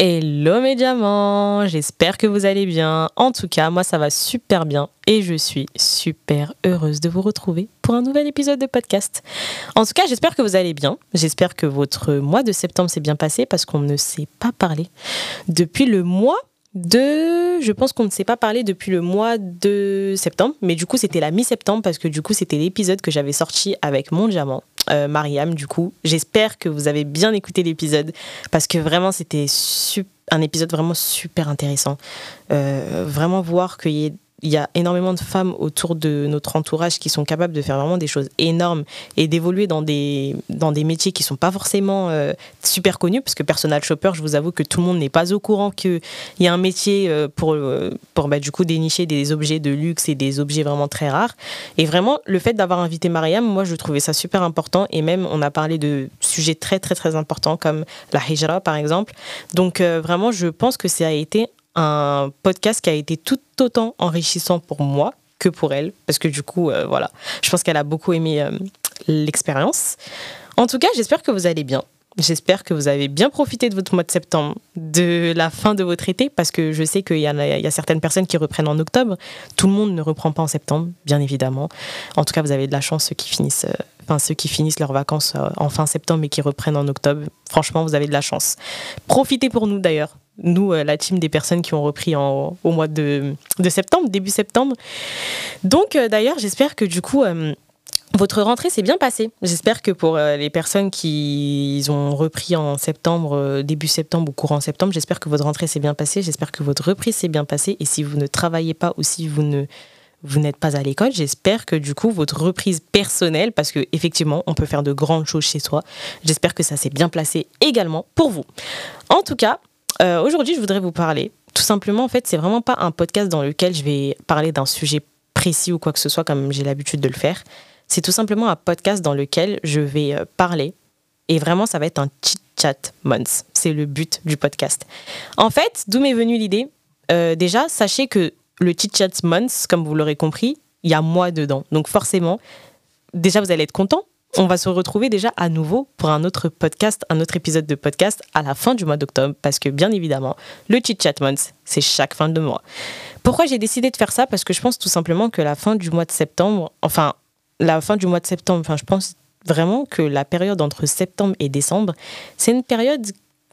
Hello mes diamants, j'espère que vous allez bien. En tout cas, moi ça va super bien et je suis super heureuse de vous retrouver pour un nouvel épisode de podcast. En tout cas, j'espère que vous allez bien. J'espère que votre mois de septembre s'est bien passé parce qu'on ne s'est pas parlé depuis le mois de... Je pense qu'on ne s'est pas parlé depuis le mois de septembre, mais du coup c'était la mi-septembre parce que du coup c'était l'épisode que j'avais sorti avec mon diamant. Euh, Mariam, du coup. J'espère que vous avez bien écouté l'épisode parce que vraiment, c'était un épisode vraiment super intéressant. Euh, vraiment voir qu'il y ait il y a énormément de femmes autour de notre entourage qui sont capables de faire vraiment des choses énormes et d'évoluer dans des, dans des métiers qui ne sont pas forcément euh, super connus, parce que personal shopper, je vous avoue que tout le monde n'est pas au courant qu'il y a un métier euh, pour, euh, pour bah, du coup dénicher des objets de luxe et des objets vraiment très rares. Et vraiment, le fait d'avoir invité Mariam, moi, je trouvais ça super important. Et même, on a parlé de sujets très, très, très importants comme la hijra, par exemple. Donc, vraiment, je pense que ça a été un podcast qui a été tout autant enrichissant pour moi que pour elle, parce que du coup, euh, voilà, je pense qu'elle a beaucoup aimé euh, l'expérience. En tout cas, j'espère que vous allez bien. J'espère que vous avez bien profité de votre mois de septembre, de la fin de votre été, parce que je sais qu'il y, a certaines personnes qui reprennent en octobre. Tout le monde ne reprend pas en septembre, bien évidemment. En tout cas, vous avez de la chance, ceux qui finissent, euh, enfin, ceux qui finissent leurs vacances en fin septembre et qui reprennent en octobre. Franchement, vous avez de la chance. Profitez pour nous d'ailleurs nous, euh, la team des personnes qui ont repris au mois de, septembre, début septembre. Donc, euh, d'ailleurs, j'espère que du coup, euh, votre rentrée s'est bien passée. J'espère que pour les personnes qui ont repris en septembre, début septembre ou courant septembre, j'espère que votre rentrée s'est bien passée. J'espère que votre reprise s'est bien passée. Et si vous ne travaillez pas ou si vous ne vous n'êtes pas à l'école, j'espère que du coup votre reprise personnelle, parce que effectivement on peut faire de grandes choses chez soi, j'espère que ça s'est bien placé également pour vous. En tout cas, euh, aujourd'hui, je voudrais vous parler. Tout simplement, en fait, c'est vraiment pas un podcast dans lequel je vais parler d'un sujet précis ou quoi que ce soit comme j'ai l'habitude de le faire. C'est tout simplement un podcast dans lequel je vais euh, parler et vraiment, ça va être un chit-chat months. C'est le but du podcast. En fait, d'où m'est venue l'idée? Euh, Déjà, sachez que le chit-chat months, comme vous l'aurez compris, il y a moi dedans. Donc forcément, déjà, vous allez être content on va se retrouver déjà à nouveau pour un autre podcast, un autre épisode de podcast à la fin du mois d'octobre, parce que bien évidemment, le Chit Chat Month, c'est chaque fin de mois. Pourquoi j'ai décidé de faire ça? Parce que je pense tout simplement que la fin du mois de septembre, enfin, la fin du mois de septembre, enfin, je pense vraiment que la période entre septembre et décembre, c'est une période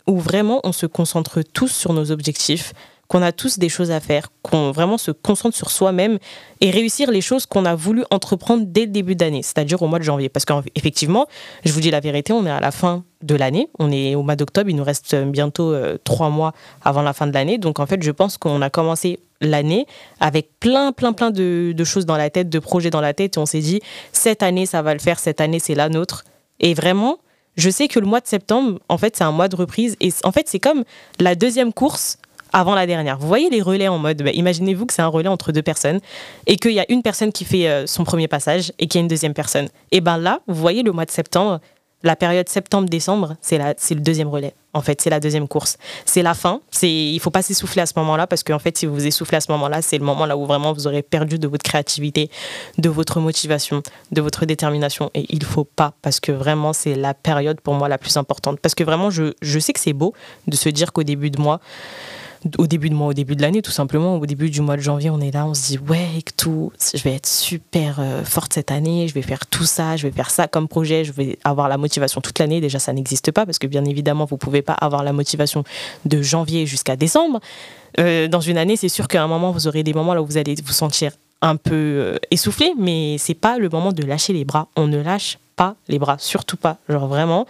où vraiment on se concentre tous sur nos objectifs, qu'on a tous des choses à faire, qu'on vraiment se concentre sur soi-même et réussir les choses qu'on a voulu entreprendre dès le début d'année, c'est-à-dire au mois de janvier. Parce qu'effectivement, je vous dis la vérité, on est à la fin de l'année, on est au mois d'octobre, il nous reste bientôt euh, trois mois avant la fin de l'année. Donc en fait, je pense qu'on a commencé l'année avec plein, plein, plein de, de choses dans la tête, de projets dans la tête, et on s'est dit, cette année, ça va le faire, cette année, c'est la nôtre. Et vraiment, je sais que le mois de septembre, en fait, c'est un mois de reprise. Et en fait, c'est comme la deuxième course avant la dernière. Vous voyez les relais en mode, bah, imaginez-vous que c'est un relais entre deux personnes et qu'il y a une personne qui fait euh, son premier passage et qu'il y a une deuxième personne. Et bien là, vous voyez le mois de septembre, la période septembre-décembre, c'est le deuxième relais. En fait, c'est la deuxième course. C'est la fin. C'est, il faut pas s'essouffler à ce moment-là parce qu'en fait, si vous vous essoufflez à ce moment-là, c'est le moment là où vraiment vous aurez perdu de votre créativité, de votre motivation, de votre détermination. Et il faut pas parce que vraiment, c'est la période pour moi la plus importante. Parce que vraiment, je, je sais que c'est beau de se dire qu'au début de mois, au début de mois, au début de l'année, tout simplement, au début du mois de janvier, on est là, on se dit ouais, tout, je vais être super euh, forte cette année, je vais faire tout ça, je vais faire ça comme projet, je vais avoir la motivation toute l'année. Déjà, ça n'existe pas parce que bien évidemment, vous pouvez pas avoir la motivation de janvier jusqu'à décembre. Euh, dans une année, c'est sûr qu'à un moment, vous aurez des moments là où vous allez vous sentir un peu euh, essoufflé, mais c'est pas le moment de lâcher les bras. On ne lâche pas les bras, surtout pas. Genre vraiment,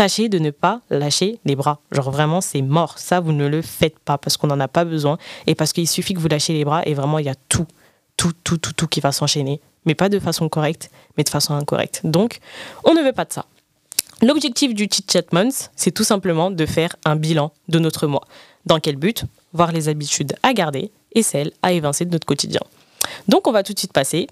tâchez de ne pas lâcher les bras. Genre vraiment, c'est mort. Ça, vous ne le faites pas parce qu'on n'en a pas besoin et parce qu'il suffit que vous lâchez les bras et vraiment, il y a tout, tout, tout, tout, tout qui va s'enchaîner. Mais pas de façon correcte, mais de façon incorrecte. Donc, on ne veut pas de ça. L'objectif du Chit Chat Month, c'est tout simplement de faire un bilan de notre mois. Dans quel but? Voir les habitudes à garder et celles à évincer de notre quotidien. Donc, on va tout de suite passer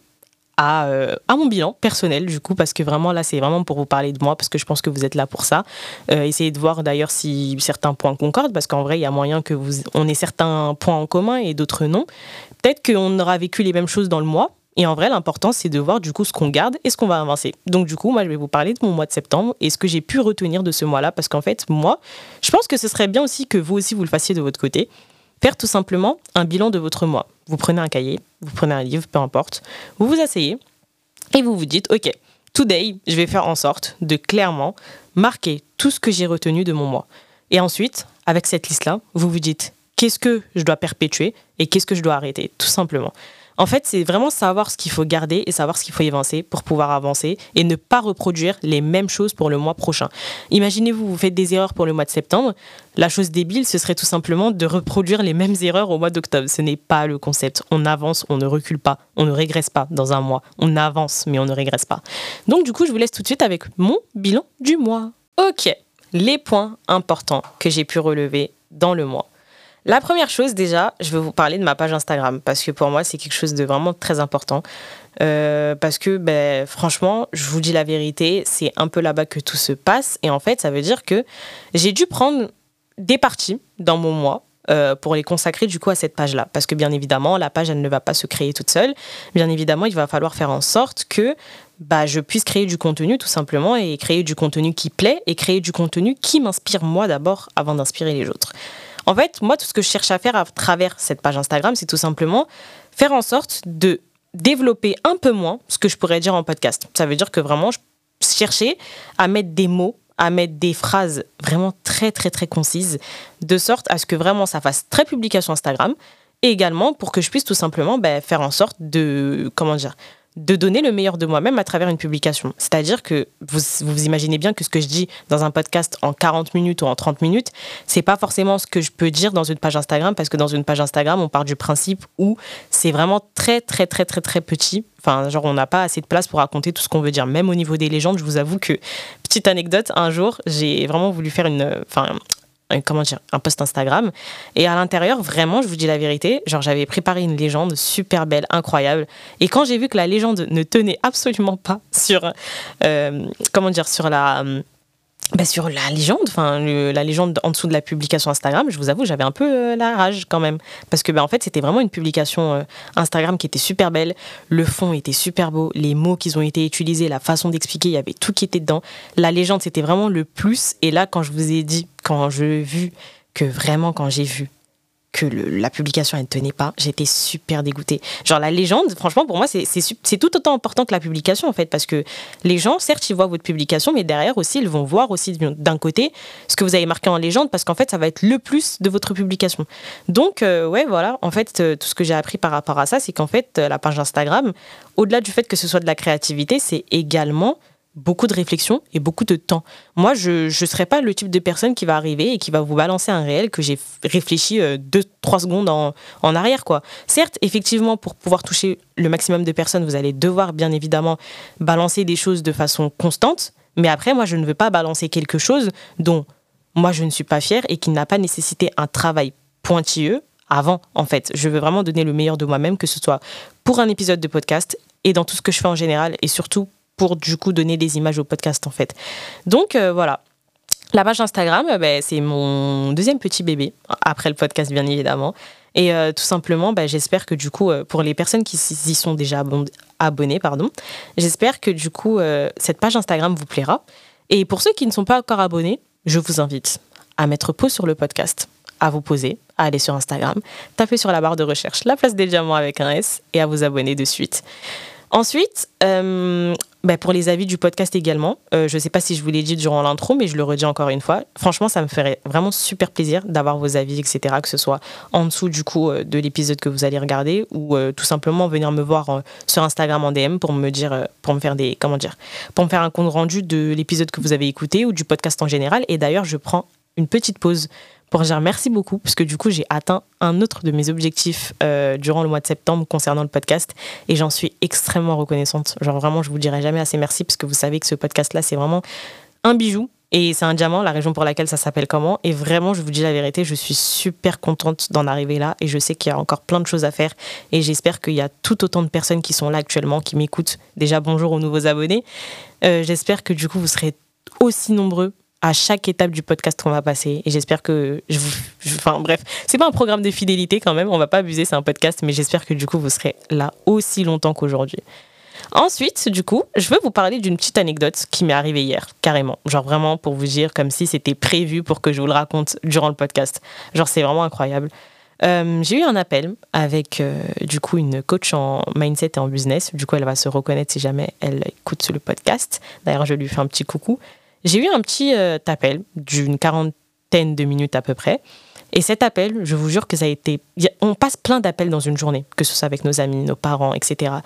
euh, à, mon bilan personnel, du coup, parce que vraiment là, c'est vraiment pour vous parler de moi, parce que je pense que vous êtes là pour ça. Euh, essayez de voir d'ailleurs si certains points concordent, parce qu'en vrai, il y a moyen que vous, on ait certains points en commun et d'autres non. Peut-être qu'on aura vécu les mêmes choses dans le mois, Et en vrai, l'important, c'est de voir du coup ce qu'on garde et ce qu'on va avancer. Donc du coup, moi, je vais vous parler de mon mois de septembre et ce que j'ai pu retenir de ce mois-là, parce qu'en fait, moi, je pense que ce serait bien aussi que vous aussi, vous le fassiez de votre côté. Faire tout simplement un bilan de votre mois. Vous prenez un cahier, vous prenez un livre, peu importe. Vous vous asseyez et vous vous dites, OK, today, je vais faire en sorte de clairement marquer tout ce que j'ai retenu de mon mois. Et ensuite, avec cette liste-là, vous vous dites, qu'est-ce que je dois perpétuer et qu'est-ce que je dois arrêter, tout simplement. En fait, c'est vraiment savoir ce qu'il faut garder et savoir ce qu'il faut avancer pour pouvoir avancer et ne pas reproduire les mêmes choses pour le mois prochain. Imaginez-vous, vous faites des erreurs pour le mois de septembre. La chose débile, ce serait tout simplement de reproduire les mêmes erreurs au mois d'octobre. Ce n'est pas le concept. On avance, on ne recule pas, on ne régresse pas dans un mois. On avance, mais on ne régresse pas. Donc, du coup, je vous laisse tout de suite avec mon bilan du mois. Ok, les points importants que j'ai pu relever dans le mois. La première chose, déjà, je vais vous parler de ma page Instagram parce que pour moi, c'est quelque chose de vraiment très important. Euh, parce que, ben, franchement, je vous dis la vérité, c'est un peu là-bas que tout se passe. Et en fait, ça veut dire que j'ai dû prendre des parties dans mon mois euh, pour les consacrer du coup à cette page-là. Parce que bien évidemment, la page, elle ne va pas se créer toute seule. Bien évidemment, il va falloir faire en sorte que bah, je puisse créer du contenu tout simplement et créer du contenu qui plaît et créer du contenu qui m'inspire moi d'abord avant d'inspirer les autres. En fait, moi, tout ce que je cherche à faire à travers cette page Instagram, c'est tout simplement faire en sorte de développer un peu moins ce que je pourrais dire en podcast. Ça veut dire que vraiment, je cherchais à mettre des mots, à mettre des phrases vraiment très, très, très concises, de sorte à ce que vraiment ça fasse très publication Instagram, et également pour que je puisse tout simplement ben, faire en sorte de, comment dire, de donner le meilleur de moi-même à travers une publication. C'est-à-dire que vous, vous imaginez bien que ce que je dis dans un podcast en 40 minutes ou en 30 minutes, c'est pas forcément ce que je peux dire dans une page Instagram parce que dans une page Instagram, on part du principe où c'est vraiment très très très très très petit. Enfin, genre on n'a pas assez de place pour raconter tout ce qu'on veut dire. Même au niveau des légendes, je vous avoue que petite anecdote, un jour, j'ai vraiment voulu faire une, enfin, comment dire, un post Instagram. Et à l'intérieur, vraiment, je vous dis la vérité, genre j'avais préparé une légende super belle, incroyable. Et quand j'ai vu que la légende ne tenait absolument pas sur, euh, comment dire, sur la bah, sur la légende, enfin la légende en dessous de la publication Instagram, je vous avoue, j'avais un peu euh, la rage quand même, parce que bah, en fait c'était vraiment une publication euh, Instagram qui était super belle, le fond était super beau, les mots qui ont été utilisés, la façon d'expliquer, il y avait tout qui était dedans. La légende c'était vraiment le plus, et là quand je vous ai dit, quand je vu que vraiment quand j'ai vu que la publication elle ne tenait pas, j'étais super dégoûtée. Genre la légende, franchement pour moi c'est tout autant important que la publication en fait parce que les gens certes ils voient votre publication mais derrière aussi ils vont voir aussi d'un côté ce que vous avez marqué en légende parce qu'en fait ça va être le plus de votre publication. Donc euh, ouais voilà, en fait euh, tout ce que j'ai appris par rapport à ça c'est qu'en fait euh, la page Instagram au-delà du fait que ce soit de la créativité, c'est également beaucoup de réflexion et beaucoup de temps. Moi, je ne serais pas le type de personne qui va arriver et qui va vous balancer un réel que j'ai réfléchi 2-3 euh, secondes en, en, arrière. quoi. Certes, effectivement, pour pouvoir toucher le maximum de personnes, vous allez devoir bien évidemment balancer des choses de façon constante. Mais après, moi, je ne veux pas balancer quelque chose dont moi, je ne suis pas fière et qui n'a pas nécessité un travail pointilleux avant, en fait. Je veux vraiment donner le meilleur de moi-même, que ce soit pour un épisode de podcast et dans tout ce que je fais en général et surtout pour du coup donner des images au podcast en fait. Donc euh, voilà. La page Instagram, euh, ben, c'est mon deuxième petit bébé, après le podcast bien évidemment. Et euh, tout simplement, ben, j'espère que du coup, pour les personnes qui y sont déjà abonnées, pardon, j'espère que du coup, cette page Instagram vous plaira. Et pour ceux qui ne sont pas encore abonnés, je vous invite à mettre pause sur le podcast, à vous poser, à aller sur Instagram, taper sur la barre de recherche la place des diamants avec un S et à vous abonner de suite. Ensuite, bah, pour les avis du podcast également, euh, je ne sais pas si je vous l'ai dit durant l'intro, mais je le redis encore une fois. Franchement, ça me ferait vraiment super plaisir d'avoir vos avis, etc., que ce soit en dessous du coup euh, de l'épisode que vous allez regarder ou tout simplement venir me voir sur Instagram en DM pour me dire, pour me faire des, comment dire, pour me faire un compte rendu de l'épisode que vous avez écouté ou du podcast en général. Et d'ailleurs, je prends une petite pause pour dire merci beaucoup, parce que du coup, j'ai atteint un autre de mes objectifs euh, durant le mois de septembre concernant le podcast, et j'en suis extrêmement reconnaissante. Genre vraiment, je vous dirai jamais assez merci, parce que vous savez que ce podcast-là, c'est vraiment un bijou, et c'est un diamant, la région pour laquelle ça s'appelle comment. Et vraiment, je vous dis la vérité, je suis super contente d'en arriver là, et je sais qu'il y a encore plein de choses à faire, et j'espère qu'il y a tout autant de personnes qui sont là actuellement, qui m'écoutent. Déjà, bonjour aux nouveaux abonnés. Euh, j'espère que du coup, vous serez aussi nombreux à chaque étape du podcast qu'on va passer. Et j'espère que je vous. enfin bref, c'est pas un programme de fidélité quand même, on va pas abuser, c'est un podcast, mais j'espère que du coup vous serez là aussi longtemps qu'aujourd'hui. Ensuite, du coup, je veux vous parler d'une petite anecdote qui m'est arrivée hier, carrément. Genre vraiment pour vous dire comme si c'était prévu pour que je vous le raconte durant le podcast. Genre c'est vraiment incroyable. Euh, j'ai eu un appel avec euh, du coup une coach en mindset et en business. Du coup, elle va se reconnaître si jamais elle écoute le podcast. D'ailleurs, je lui fais un petit coucou. J'ai eu un petit euh, appel d'une quarantaine de minutes à peu près. Et cet appel, je vous jure que ça a été... On passe plein d'appels dans une journée, que ce soit avec nos amis, nos parents, etc.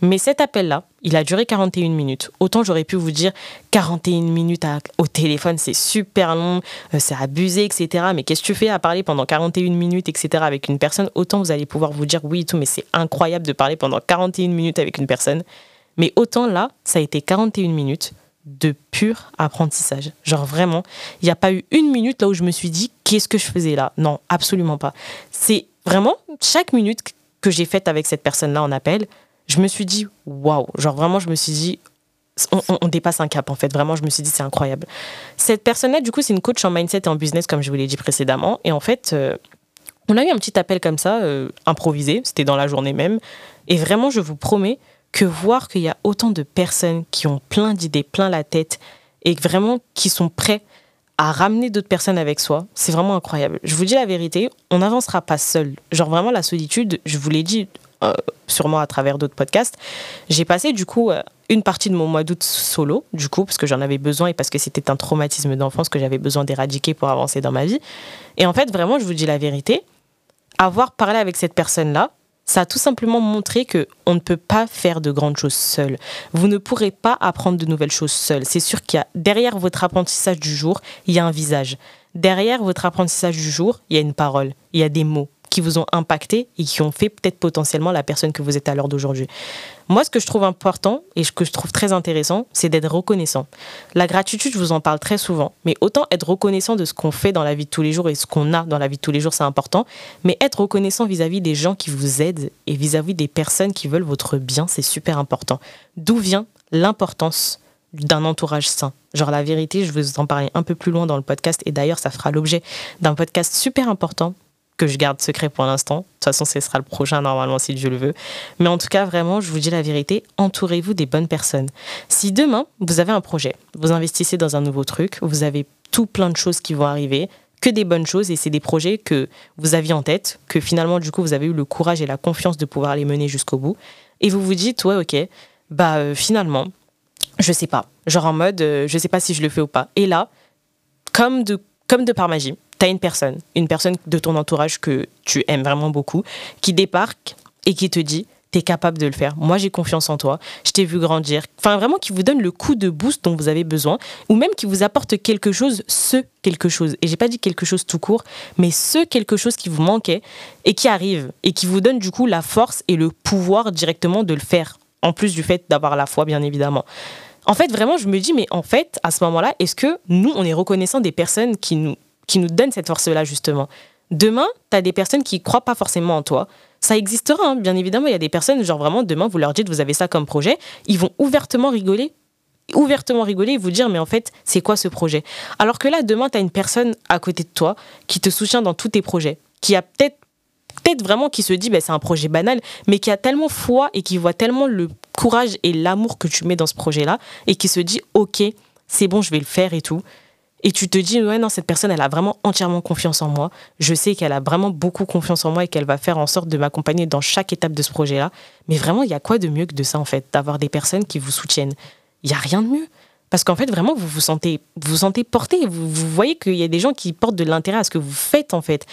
Mais cet appel-là, il a duré 41 minutes. Autant j'aurais pu vous dire 41 minutes au téléphone, c'est super long, euh, c'est abusé, etc. Mais qu'est-ce que tu fais à parler pendant 41 minutes, etc. avec une personne? Autant vous allez pouvoir vous dire oui et tout, mais c'est incroyable de parler pendant 41 minutes avec une personne. Mais autant là, ça a été 41 minutes de pur apprentissage. Genre vraiment, il n'y a pas eu une minute là où je me suis dit qu'est-ce que je faisais là? Non, absolument pas. C'est vraiment chaque minute que j'ai faite avec cette personne-là en appel, je me suis dit waouh. Genre vraiment, je me suis dit on, dépasse un cap en fait. Vraiment, je me suis dit c'est incroyable. Cette personne-là, du coup, c'est une coach en mindset et en business comme je vous l'ai dit précédemment. Et en fait, euh, on a eu un petit appel comme ça, euh, improvisé. C'était dans la journée même. Et vraiment, je vous promets que voir qu'il y a autant de personnes qui ont plein d'idées, plein la tête, et vraiment qui sont prêts à ramener d'autres personnes avec soi, c'est vraiment incroyable. Je vous dis la vérité, on n'avancera pas seul. Genre vraiment la solitude, je vous l'ai dit euh, sûrement à travers d'autres podcasts, j'ai passé du coup euh, une partie de mon mois d'août solo, du coup, parce que j'en avais besoin et parce que c'était un traumatisme d'enfance que j'avais besoin d'éradiquer pour avancer dans ma vie. Et en fait, vraiment, je vous dis la vérité, avoir parlé avec cette personne-là, ça a tout simplement montré que on ne peut pas faire de grandes choses seul. Vous ne pourrez pas apprendre de nouvelles choses seul. C'est sûr qu'il y a derrière votre apprentissage du jour, il y a un visage. Derrière votre apprentissage du jour, il y a une parole, il y a des mots qui vous ont impacté et qui ont fait peut-être potentiellement la personne que vous êtes à l'heure d'aujourd'hui. Moi, ce que je trouve important et ce que je trouve très intéressant, c'est d'être reconnaissant. La gratitude, je vous en parle très souvent, mais autant être reconnaissant de ce qu'on fait dans la vie de tous les jours et ce qu'on a dans la vie de tous les jours, c'est important, mais être reconnaissant vis-à-vis des gens qui vous aident et vis-à-vis des personnes qui veulent votre bien, c'est super important. D'où vient l'importance d'un entourage sain? Genre la vérité, je vais vous en parler un peu plus loin dans le podcast et d'ailleurs ça fera l'objet d'un podcast super important que je garde secret pour l'instant. De toute façon, ce sera le prochain normalement si Dieu le veut. Mais en tout cas, vraiment, je vous dis la vérité, entourez-vous des bonnes personnes. Si demain, vous avez un projet, vous investissez dans un nouveau truc, vous avez tout plein de choses qui vont arriver, que des bonnes choses et c'est des projets que vous aviez en tête, que finalement, du coup, vous avez eu le courage et la confiance de pouvoir les mener jusqu'au bout. Et vous vous dites, ouais, ok, bah euh, finalement, je sais pas. Genre en mode, euh, je sais pas si je le fais ou pas. Et là, comme de, comme de par magie, tu as une personne, une personne de ton entourage que tu aimes vraiment beaucoup, qui débarque et qui te dit tu es capable de le faire. Moi, j'ai confiance en toi. Je t'ai vu grandir. Enfin, vraiment, qui vous donne le coup de boost dont vous avez besoin, ou même qui vous apporte quelque chose, ce quelque chose. Et j'ai pas dit quelque chose tout court, mais ce quelque chose qui vous manquait et qui arrive et qui vous donne du coup la force et le pouvoir directement de le faire. En plus du fait d'avoir la foi, bien évidemment. En fait, vraiment, je me dis, mais en fait, à ce moment-là, est-ce que nous, on est reconnaissant des personnes qui nous qui nous donne cette force-là, justement. Demain, tu as des personnes qui ne croient pas forcément en toi. Ça existera, hein. bien évidemment. Il y a des personnes, genre vraiment, demain, vous leur dites, vous avez ça comme projet, ils vont ouvertement rigoler ouvertement rigoler et vous dire mais en fait c'est quoi ce projet? Alors que là demain tu as une personne à côté de toi qui te soutient dans tous tes projets qui a peut-être vraiment qui se dit ben, c'est un projet banal mais qui a tellement foi et qui voit tellement le courage et l'amour que tu mets dans ce projet là et qui se dit ok c'est bon je vais le faire et tout et tu te dis, ouais, non, cette personne, elle a vraiment entièrement confiance en moi. Je sais qu'elle a vraiment beaucoup confiance en moi et qu'elle va faire en sorte de m'accompagner dans chaque étape de ce projet-là. Mais vraiment, il y a quoi de mieux que de ça, en fait, d'avoir des personnes qui vous soutiennent? Il n'y a rien de mieux. Parce qu'en fait, vraiment, vous vous sentez, vous sentez porté. Vous, vous voyez qu'il y a des gens qui portent de l'intérêt à ce que vous faites, en fait.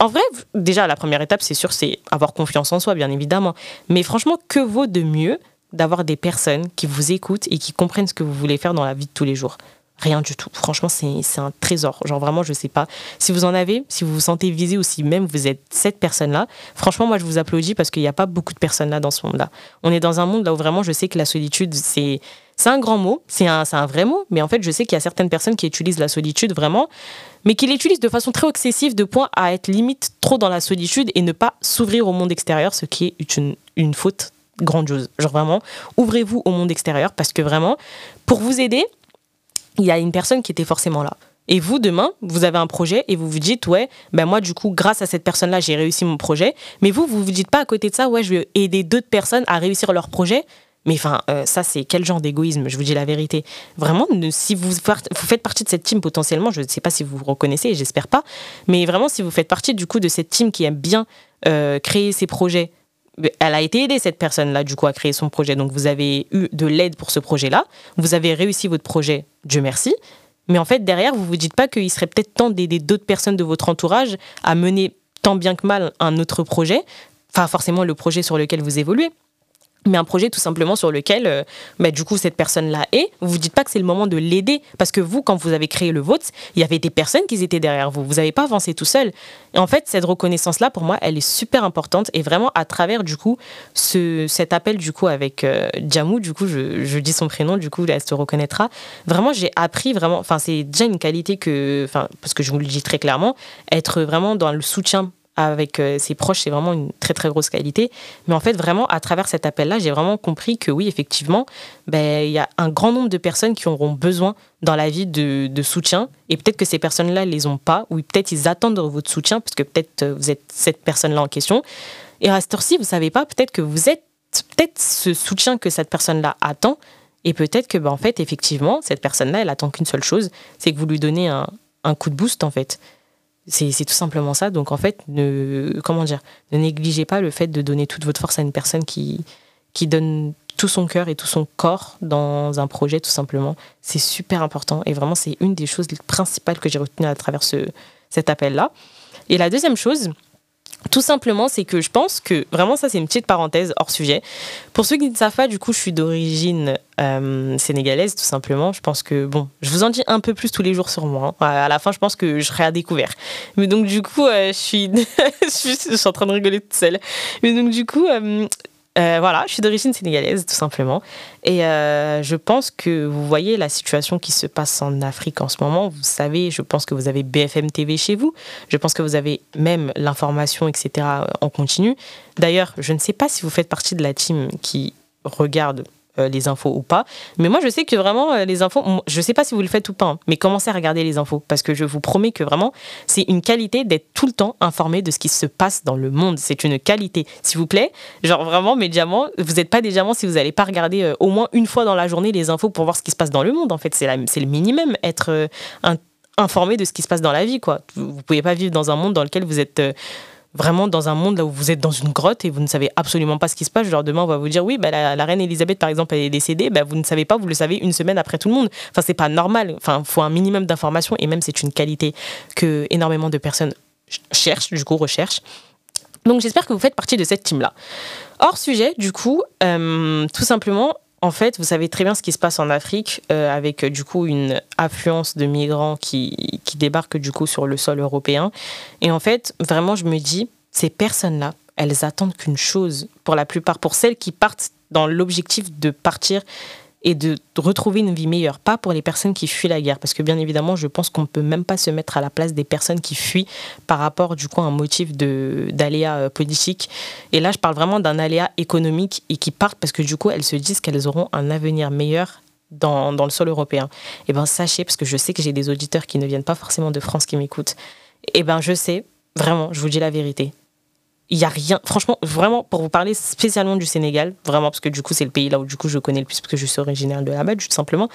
En vrai, déjà, la première étape, c'est sûr, c'est avoir confiance en soi, bien évidemment. Mais franchement, que vaut de mieux d'avoir des personnes qui vous écoutent et qui comprennent ce que vous voulez faire dans la vie de tous les jours? Rien du tout. Franchement, c'est un trésor. Genre vraiment, je sais pas. Si vous en avez, si vous vous sentez visé ou si même vous êtes cette personne-là, franchement, moi, je vous applaudis parce qu'il n'y a pas beaucoup de personnes là dans ce monde-là. On est dans un monde là où vraiment, je sais que la solitude, c'est c'est un grand mot, c'est un, un vrai mot, mais en fait, je sais qu'il y a certaines personnes qui utilisent la solitude vraiment, mais qui l'utilisent de façon très excessive, de point à être limite trop dans la solitude et ne pas s'ouvrir au monde extérieur, ce qui est une, une faute grandiose. Genre vraiment, ouvrez-vous au monde extérieur parce que vraiment, pour vous aider, il y a une personne qui était forcément là. Et vous, demain, vous avez un projet et vous vous dites, ouais, ben moi, du coup, grâce à cette personne-là, j'ai réussi mon projet. Mais vous, vous vous dites pas à côté de ça, ouais, je vais aider d'autres personnes à réussir leur projet. Mais enfin, euh, ça, c'est quel genre d'égoïsme Je vous dis la vérité. Vraiment, si vous, faites partie de cette team potentiellement, je ne sais pas si vous vous reconnaissez, j'espère pas, mais vraiment, si vous faites partie du coup de cette team qui aime bien euh, créer ses projets, elle a été aidée, cette personne-là, du coup, à créer son projet. Donc, vous avez eu de l'aide pour ce projet-là. Vous avez réussi votre projet, Dieu merci. Mais en fait, derrière, vous vous dites pas qu'il serait peut-être temps d'aider d'autres personnes de votre entourage à mener tant bien que mal un autre projet, enfin forcément le projet sur lequel vous évoluez, mais un projet tout simplement sur lequel, euh, bah, du coup, cette personne-là est. Vous vous dites pas que c'est le moment de l'aider, parce que vous, quand vous avez créé le vôtre, il y avait des personnes qui étaient derrière vous. Vous n'avez pas avancé tout seul. Et en fait, cette reconnaissance-là, pour moi, elle est super importante. Et vraiment, à travers, du coup, ce, cet appel, du coup, avec euh, Jamou, du coup, je, dis son prénom, du coup, elle se reconnaîtra. Vraiment, j'ai appris, vraiment, enfin, c'est déjà une qualité que, parce que je vous le dis très clairement, être vraiment dans le soutien avec euh, ses proches, c'est vraiment une très très grosse qualité. Mais en fait, vraiment, à travers cet appel-là, j'ai vraiment compris que oui, effectivement, ben, il y a un grand nombre de personnes qui auront besoin dans la vie de, soutien. Et peut-être que ces personnes-là ne les ont pas, ou peut-être ils attendent votre soutien, parce que peut-être euh, vous êtes cette personne-là en question. Et à cette heure-ci, vous ne savez pas, peut-être que vous êtes peut-être ce soutien que cette personne-là attend. Et peut-être que, ben, en fait, effectivement, cette personne-là, elle attend qu'une seule chose, c'est que vous lui donnez un, un coup de boost, en fait. C'est tout simplement ça. Donc en fait, ne, comment dire, ne négligez pas le fait de donner toute votre force à une personne qui, qui donne tout son cœur et tout son corps dans un projet, tout simplement. C'est super important. Et vraiment, c'est une des choses principales que j'ai retenues à travers ce, cet appel-là. Et la deuxième chose, tout simplement, c'est que je pense que, vraiment, ça c'est une petite parenthèse hors sujet. Pour ceux qui ne savent pas, du coup, je suis d'origine euh, sénégalaise, tout simplement. Je pense que, bon, je vous en dis un peu plus tous les jours sur moi. Hein. À la fin, je pense que je serai à découvert. Mais donc, du coup, euh, je, suis... je, en train de rigoler toute seule. Mais donc, du coup, euh, euh, voilà, je suis d'origine sénégalaise, tout simplement. Et euh, je pense que vous voyez la situation qui se passe en Afrique en ce moment. Vous savez, je pense que vous avez BFM TV chez vous. Je pense que vous avez même l'information, etc. en continu. D'ailleurs, je ne sais pas si vous faites partie de la team qui regarde les infos ou pas. Mais moi, je sais que vraiment, euh, les infos, je sais pas si vous le faites ou pas, hein, mais commencez à regarder les infos parce que je vous promets que vraiment, c'est une qualité d'être tout le temps informé de ce qui se passe dans le monde. C'est une qualité. S'il vous plaît, genre vraiment, mes diamants, vous n'êtes pas des diamants si vous n'allez pas regarder euh, au moins une fois dans la journée les infos pour voir ce qui se passe dans le monde. En fait, c'est le minimum, être informé de ce qui se passe dans la vie. Quoi. Vous ne pouvez pas vivre dans un monde dans lequel vous êtes vraiment dans un monde là où vous êtes dans une grotte et vous ne savez absolument pas ce qui se passe. Genre demain on va vous dire oui, bah, la, reine Elisabeth par exemple elle est décédée, bah, vous ne savez pas, vous le savez une semaine après tout le monde. Enfin c'est pas normal. Enfin faut un minimum d'informations et même c'est une qualité que énormément de personnes cherchent, du coup recherchent. Donc j'espère que vous faites partie de cette team là. Hors sujet, du coup, euh, tout simplement, en fait, vous savez très bien ce qui se passe en Afrique euh, avec du coup une affluence de migrants qui, qui débarquent du coup sur le sol européen. Et en fait, vraiment, je me dis, ces personnes-là, elles attendent qu'une chose, pour la plupart, pour celles qui partent dans l'objectif de partir et de retrouver une vie meilleure, pas pour les personnes qui fuient la guerre, parce que bien évidemment, je pense qu'on ne peut même pas se mettre à la place des personnes qui fuient par rapport du coup à un motif d'aléa euh, politique. Et là, je parle vraiment d'un aléa économique et qui partent parce que du coup, elles se disent qu'elles auront un avenir meilleur dans, dans, le sol européen. Et eh bien, sachez, parce que je sais que j'ai des auditeurs qui ne viennent pas forcément de France qui m'écoutent, et eh ben je sais, vraiment, je vous dis la vérité, il y a rien. Franchement, vraiment, pour vous parler spécialement du Sénégal, vraiment, parce que du coup, c'est le pays là où du coup je connais le plus, parce que je suis originaire de là-bas, tout simplement.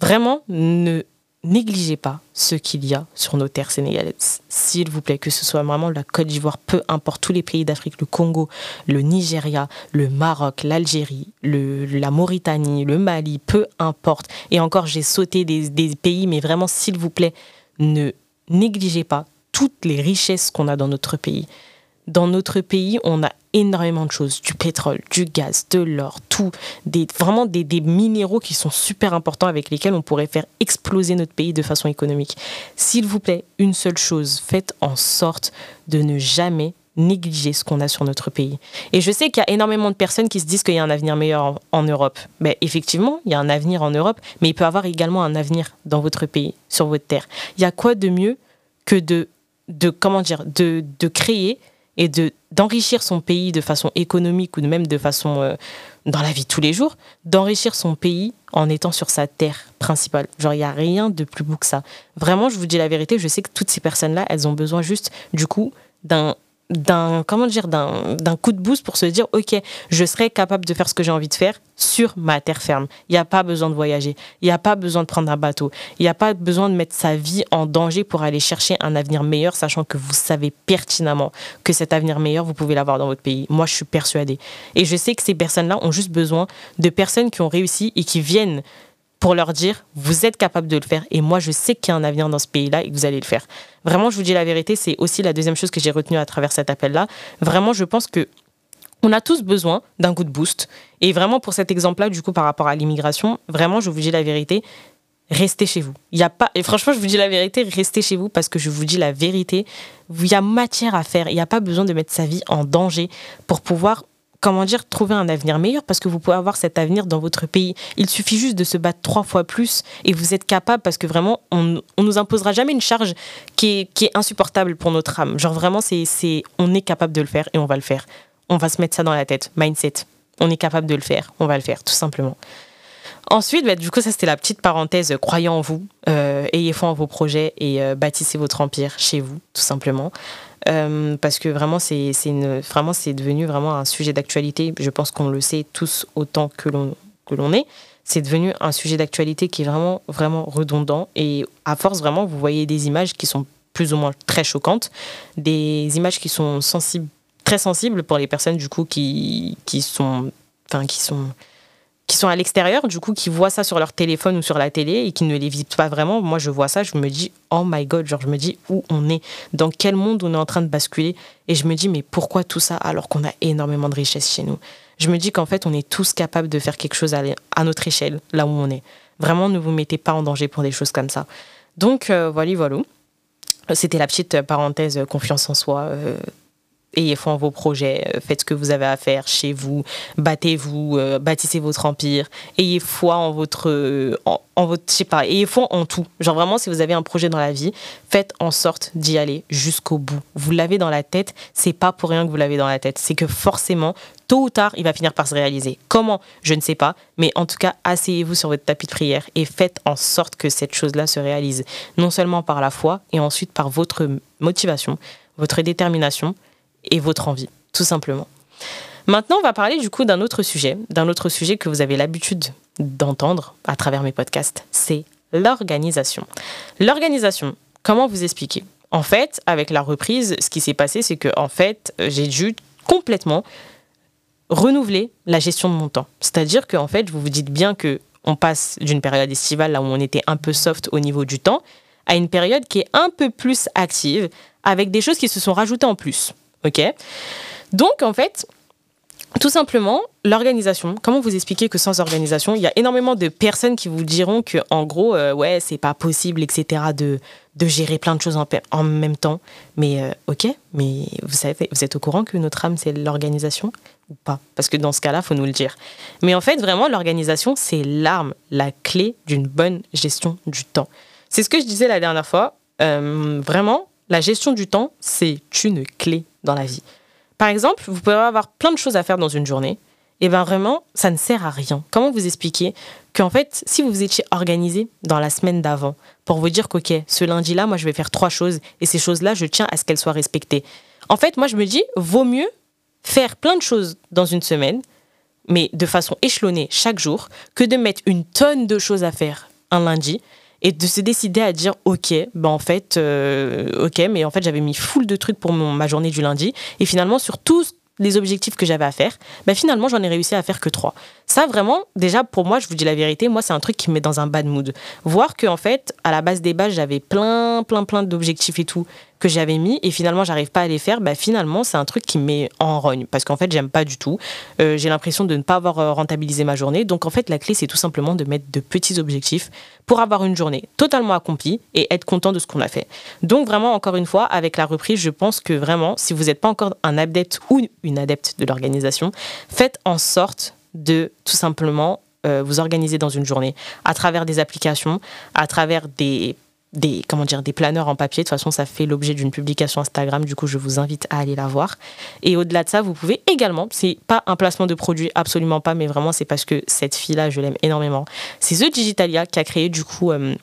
Vraiment, ne négligez pas ce qu'il y a sur nos terres sénégalaises. S'il vous plaît, que ce soit vraiment la Côte d'Ivoire, peu importe tous les pays d'Afrique, le Congo, le Nigeria, le Maroc, l'Algérie, la Mauritanie, le Mali, peu importe. Et encore, j'ai sauté des pays, mais vraiment, s'il vous plaît, ne négligez pas toutes les richesses qu'on a dans notre pays dans notre pays, on a énormément de choses, du pétrole, du gaz, de l'or, tout, vraiment des, minéraux qui sont super importants avec lesquels on pourrait faire exploser notre pays de façon économique. S'il vous plaît, une seule chose, faites en sorte de ne jamais négliger ce qu'on a sur notre pays. Et je sais qu'il y a énormément de personnes qui se disent qu'il y a un avenir meilleur en, Europe. Mais effectivement, il y a un avenir en Europe, mais il peut avoir également un avenir dans votre pays, sur votre terre. Il y a quoi de mieux que de, comment dire, de créer et de d'enrichir son pays de façon économique ou même de façon euh, dans la vie de tous les jours, d'enrichir son pays en étant sur sa terre principale. Genre, il n'y a rien de plus beau que ça. Vraiment, je vous dis la vérité, je sais que toutes ces personnes-là, elles ont besoin juste, du coup, d'un d'un comment dire d'un coup de boost pour se dire ok je serai capable de faire ce que j'ai envie de faire sur ma terre ferme. Il n'y a pas besoin de voyager. Il n'y a pas besoin de prendre un bateau. Il n'y a pas besoin de mettre sa vie en danger pour aller chercher un avenir meilleur sachant que vous savez pertinemment que cet avenir meilleur vous pouvez l'avoir dans votre pays. Moi je suis persuadée. Et je sais que ces personnes là ont juste besoin de personnes qui ont réussi et qui viennent pour leur dire vous êtes capable de le faire et moi je sais qu'il y a un avenir dans ce pays-là et que vous allez le faire. Vraiment, je vous dis la vérité, c'est aussi la deuxième chose que j'ai retenue à travers cet appel-là. Vraiment, je pense que on a tous besoin d'un coup de boost. Et vraiment, pour cet exemple-là, du coup, par rapport à l'immigration, vraiment, je vous dis la vérité, restez chez vous. Y a pas, et franchement, je vous dis la vérité, restez chez vous parce que je vous dis la vérité, il y a matière à faire. Il n'y a pas besoin de mettre sa vie en danger pour pouvoir comment dire, trouver un avenir meilleur parce que vous pouvez avoir cet avenir dans votre pays. Il suffit juste de se battre trois fois plus et vous êtes capable parce que vraiment, on, on nous imposera jamais une charge qui est, insupportable pour notre âme. Genre vraiment, c'est, c'est, on est capable de le faire et on va le faire. On va se mettre ça dans la tête. Mindset. On est capable de le faire. On va le faire, tout simplement. Ensuite, bah, du coup, ça c'était la petite parenthèse. Croyez en vous, euh, ayez foi en vos projets et euh, bâtissez votre empire chez vous, tout simplement. Euh, parce que vraiment, c'est vraiment, devenu vraiment un sujet d'actualité. Je pense qu'on le sait tous autant que l'on est. C'est devenu un sujet d'actualité qui est vraiment, vraiment redondant. Et à force, vraiment, vous voyez des images qui sont plus ou moins très choquantes, des images qui sont sensibles, très sensibles pour les personnes du coup qui, qui sont, enfin, qui sont qui sont à l'extérieur, du coup, qui voient ça sur leur téléphone ou sur la télé et qui ne les vivent pas vraiment, moi je vois ça, je me dis, oh my god, genre je me dis où on est, dans quel monde on est en train de basculer. Et je me dis, mais pourquoi tout ça alors qu'on a énormément de richesses chez nous? Je me dis qu'en fait, on est tous capables de faire quelque chose à, notre échelle, là où on est. Vraiment, ne vous mettez pas en danger pour des choses comme ça. Donc, euh, voilà, voilà. C'était la petite parenthèse euh, confiance en soi. Euh, ayez foi en vos projets, euh, faites ce que vous avez à faire chez vous, battez-vous, euh, bâtissez votre empire, ayez foi en votre, euh, en, votre, je sais pas, ayez foi en tout. Genre vraiment, si vous avez un projet dans la vie, faites en sorte d'y aller jusqu'au bout. Vous l'avez dans la tête, c'est pas pour rien que vous l'avez dans la tête, c'est que forcément, tôt ou tard, il va finir par se réaliser. Comment? Je ne sais pas, mais en tout cas, asseyez-vous sur votre tapis de prière et faites en sorte que cette chose-là se réalise, non seulement par la foi et ensuite par votre motivation, votre détermination et votre envie, tout simplement. Maintenant, on va parler du coup d'un autre sujet, d'un autre sujet que vous avez l'habitude d'entendre à travers mes podcasts, c'est l'organisation. L'organisation, comment vous expliquer? En fait, avec la reprise, ce qui s'est passé, c'est que en fait, j'ai dû complètement renouveler la gestion de mon temps. C'est-à-dire qu'en fait, vous vous dites bien que on passe d'une période estivale là où on était un peu soft au niveau du temps à une période qui est un peu plus active avec des choses qui se sont rajoutées en plus. Ok Donc, en fait, tout simplement, l'organisation. Comment vous expliquer que sans organisation, il y a énormément de personnes qui vous diront que, en gros, euh, ouais, c'est pas possible, etc., de, de gérer plein de choses en, en même temps. Mais euh, ok, mais vous savez, vous êtes au courant que notre âme, c'est l'organisation ou pas? Parce que dans ce cas-là, faut nous le dire. Mais en fait, vraiment, l'organisation, c'est l'arme, la clé d'une bonne gestion du temps. C'est ce que je disais la dernière fois. Euh, vraiment, la gestion du temps, c'est une clé dans la vie. Par exemple, vous pouvez avoir plein de choses à faire dans une journée. Et bien vraiment, ça ne sert à rien. Comment vous expliquer qu'en fait, si vous étiez organisé dans la semaine d'avant, pour vous dire qu'ok, ce lundi-là, moi, je vais faire trois choses, et ces choses-là, je tiens à ce qu'elles soient respectées. En fait, moi, je me dis, vaut mieux faire plein de choses dans une semaine, mais de façon échelonnée chaque jour, que de mettre une tonne de choses à faire un lundi et de se décider à dire ok ben en fait euh, ok mais en fait j'avais mis full de trucs pour ma journée du lundi et finalement sur tous les objectifs que j'avais à faire, ben finalement j'en ai réussi à faire que trois. Ça vraiment, déjà pour moi, je vous dis la vérité, moi c'est un truc qui me met dans un bad mood. Voir que en fait, à la base des bases, j'avais plein, plein, plein d'objectifs et tout que j'avais mis et finalement j'arrive pas à les faire, bah finalement c'est un truc qui me met en rogne parce qu'en fait j'aime pas du tout. Euh, j'ai l'impression de ne pas avoir euh, rentabilisé ma journée. Donc en fait la clé c'est tout simplement de mettre de petits objectifs pour avoir une journée totalement accomplie et être content de ce qu'on a fait. Donc vraiment encore une fois avec la reprise je pense que vraiment si vous n'êtes pas encore un adepte ou une adepte de l'organisation, faites en sorte de tout simplement euh, vous organiser dans une journée à travers des applications, à travers des des, comment dire, des planeurs en papier. De toute façon, ça fait l'objet d'une publication Instagram. Du coup, je vous invite à aller la voir. Et au-delà de ça, vous pouvez également, c'est pas un placement de produit, absolument pas, mais vraiment, c'est parce que cette fille-là, je l'aime énormément. C'est The Digitalia qui a créé, du coup, euh,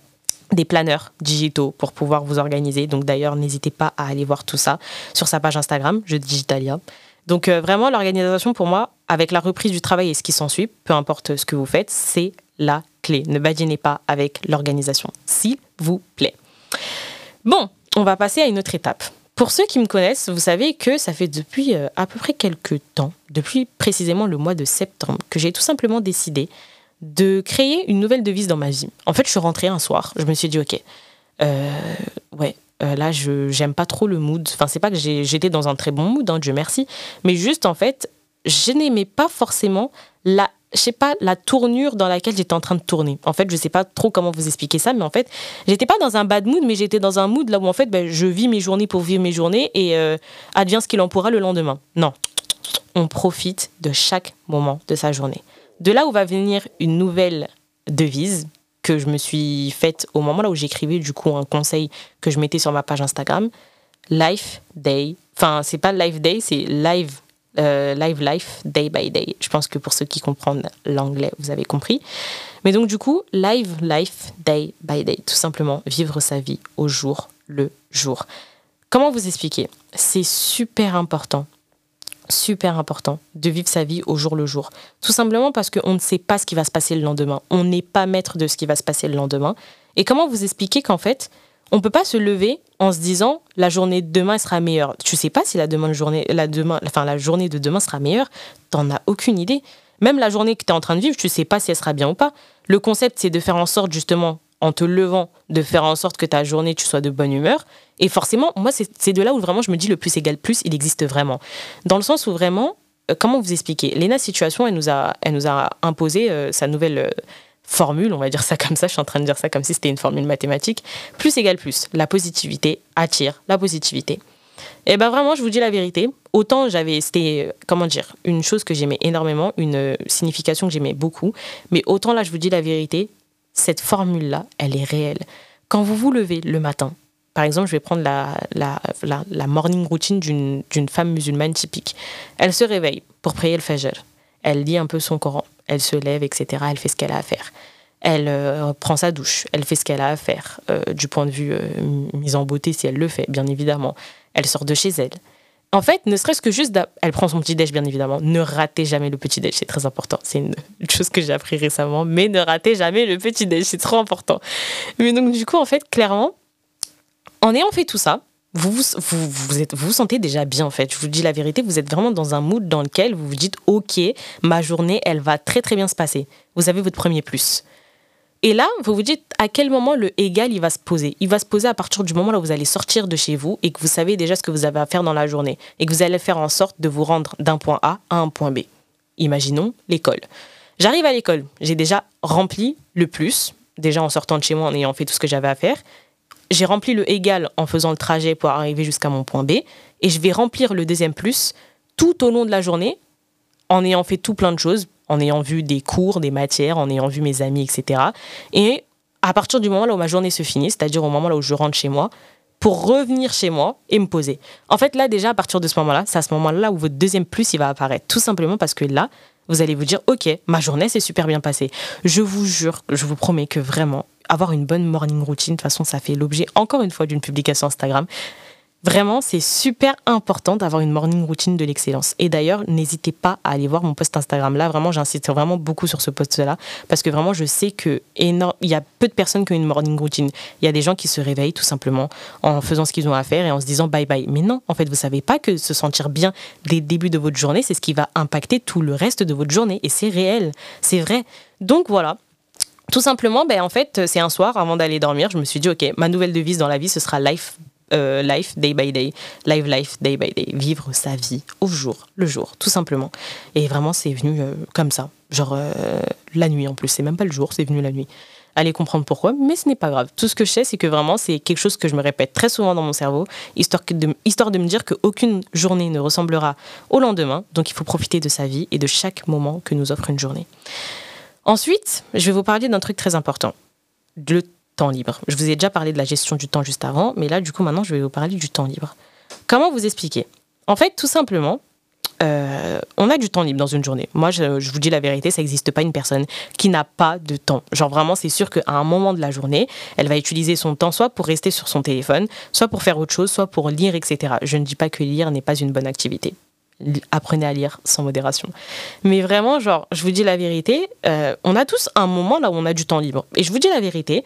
des planeurs digitaux pour pouvoir vous organiser. Donc d'ailleurs, n'hésitez pas à aller voir tout ça sur sa page Instagram, Je Digitalia. Donc euh, vraiment, l'organisation pour moi, avec la reprise du travail et ce qui s'ensuit, peu importe ce que vous faites, c'est la Ne badinez pas avec l'organisation, s'il vous plaît. Bon, on va passer à une autre étape. Pour ceux qui me connaissent, vous savez que ça fait depuis euh, à peu près quelques temps, depuis précisément le mois de septembre, que j'ai tout simplement décidé de créer une nouvelle devise dans ma vie. En fait, je suis rentrée un soir, je me suis dit, ok, euh, ouais, euh, là, je j'aime pas trop le mood. Enfin, c'est pas que j'étais dans un très bon mood, hein, Dieu merci, mais juste en fait, je n'aimais pas forcément la je sais pas la tournure dans laquelle j'étais en train de tourner. En fait, je sais pas trop comment vous expliquer ça, mais en fait, j'étais pas dans un bad mood, mais j'étais dans un mood là où en fait, ben, je vis mes journées pour vivre mes journées et euh, advient ce qu'il en pourra le lendemain. Non, on profite de chaque moment de sa journée. De là où va venir une nouvelle devise que je me suis faite au moment là où j'écrivais du coup un conseil que je mettais sur ma page Instagram. Life Day. Enfin, c'est pas Life Day, c'est Live euh, live Life Day by Day. Je pense que pour ceux qui comprennent l'anglais, vous avez compris. Mais donc du coup, Live Life Day by Day. Tout simplement, vivre sa vie au jour le jour. Comment vous expliquer? C'est super important super important de vivre sa vie au jour le jour. Tout simplement parce qu'on ne sait pas ce qui va se passer le lendemain. On n'est pas maître de ce qui va se passer le lendemain. Et comment vous expliquer qu'en fait, on ne peut pas se lever en se disant la journée de demain sera meilleure. Tu sais pas si la, journée, de demain sera meilleure. Tu n'en as aucune idée. Même la journée que tu es en train de vivre, tu sais pas si elle sera bien ou pas. Le concept, c'est de faire en sorte justement en te levant, de faire en sorte que ta journée, tu sois de bonne humeur. Et forcément, moi, c'est de là où vraiment je me dis le plus égale plus, il existe vraiment. Dans le sens où vraiment, euh, comment vous expliquer? Léna Situation, elle nous a, elle nous a imposé euh, sa nouvelle euh, formule, on va dire ça comme ça, je suis en train de dire ça comme si c'était une formule mathématique. Plus égale plus. La positivité attire la positivité. Et ben vraiment, je vous dis la vérité. Autant j'avais, c'était, comment dire, une chose que j'aimais énormément, une signification que j'aimais beaucoup. Mais autant là, je vous dis la vérité, cette formule-là, elle est réelle. Quand vous vous levez le matin, par exemple, je vais prendre la, la, la, morning routine d'une femme musulmane typique. Elle se réveille pour prier le fajr. Elle lit un peu son Coran. Elle se lève, etc. Elle fait ce qu'elle a à faire. Elle euh, prend sa douche. Elle fait ce qu'elle a à faire. Euh, du point de vue euh, mise en beauté, si elle le fait, bien évidemment. Elle sort de chez elle. En fait, ne serait-ce que juste, elle prend son petit déj bien évidemment. Ne ratez jamais le petit déj, c'est très important. C'est une, chose que j'ai appris récemment, mais ne ratez jamais le petit déj, c'est trop important. Mais donc du coup, en fait, clairement, en ayant fait tout ça, vous vous, vous, êtes, vous vous sentez déjà bien en fait. Je vous dis la vérité, vous êtes vraiment dans un mood dans lequel vous vous dites ok, ma journée, elle va très très bien se passer. Vous avez votre premier plus. Et là, vous vous dites à quel moment le égal il va se poser? Il va se poser à partir du moment où vous allez sortir de chez vous et que vous savez déjà ce que vous avez à faire dans la journée et que vous allez faire en sorte de vous rendre d'un point A à un point B. Imaginons l'école. J'arrive à l'école, j'ai déjà rempli le plus, déjà en sortant de chez moi en ayant fait tout ce que j'avais à faire. J'ai rempli le égal en faisant le trajet pour arriver jusqu'à mon point B et je vais remplir le deuxième plus tout au long de la journée en ayant fait tout plein de choses en ayant vu des cours, des matières, en ayant vu mes amis, etc. Et à partir du moment là où ma journée se finit, c'est-à-dire au moment là où je rentre chez moi, pour revenir chez moi et me poser. En fait, là, déjà, à partir de ce moment-là, c'est à ce moment-là où votre deuxième plus, il va apparaître. Tout simplement parce que là, vous allez vous dire, OK, ma journée s'est super bien passée. Je vous jure, je vous promets que vraiment, avoir une bonne morning routine, de toute façon, ça fait l'objet, encore une fois, d'une publication Instagram. Vraiment, c'est super important d'avoir une morning routine de l'excellence. Et d'ailleurs, n'hésitez pas à aller voir mon post Instagram. Là, vraiment, j'insiste vraiment beaucoup sur ce post-là parce que vraiment, je sais que il y a peu de personnes qui ont une morning routine. Il y a des gens qui se réveillent tout simplement en faisant ce qu'ils ont à faire et en se disant bye bye. Mais non, en fait, vous savez pas que se sentir bien dès le début de votre journée, c'est ce qui va impacter tout le reste de votre journée. Et c'est réel, c'est vrai. Donc voilà, tout simplement, ben, en fait, c'est un soir, avant d'aller dormir, je me suis dit, OK, ma nouvelle devise dans la vie, ce sera life euh, life day by day, live life day by day, vivre sa vie au jour, le jour, tout simplement. Et vraiment, c'est venu euh, comme ça, genre euh, la nuit en plus, c'est même pas le jour, c'est venu la nuit. Allez comprendre pourquoi, mais ce n'est pas grave. Tout ce que je sais, c'est que vraiment, c'est quelque chose que je me répète très souvent dans mon cerveau, histoire, de, histoire de me dire qu'aucune journée ne ressemblera au lendemain, donc il faut profiter de sa vie et de chaque moment que nous offre une journée. Ensuite, je vais vous parler d'un truc très important. Le temps libre. Je vous ai déjà parlé de la gestion du temps juste avant, mais là, du coup, maintenant, je vais vous parler du temps libre. Comment vous expliquer? En fait, tout simplement, euh, on a du temps libre dans une journée. Moi, je, vous dis la vérité, ça n'existe pas une personne qui n'a pas de temps. Genre vraiment, c'est sûr qu'à un moment de la journée, elle va utiliser son temps soit pour rester sur son téléphone, soit pour faire autre chose, soit pour lire, etc. Je ne dis pas que lire n'est pas une bonne activité. Apprenez à lire sans modération. Mais vraiment, genre, je vous dis la vérité, euh, on a tous un moment là où on a du temps libre. Et je vous dis la vérité,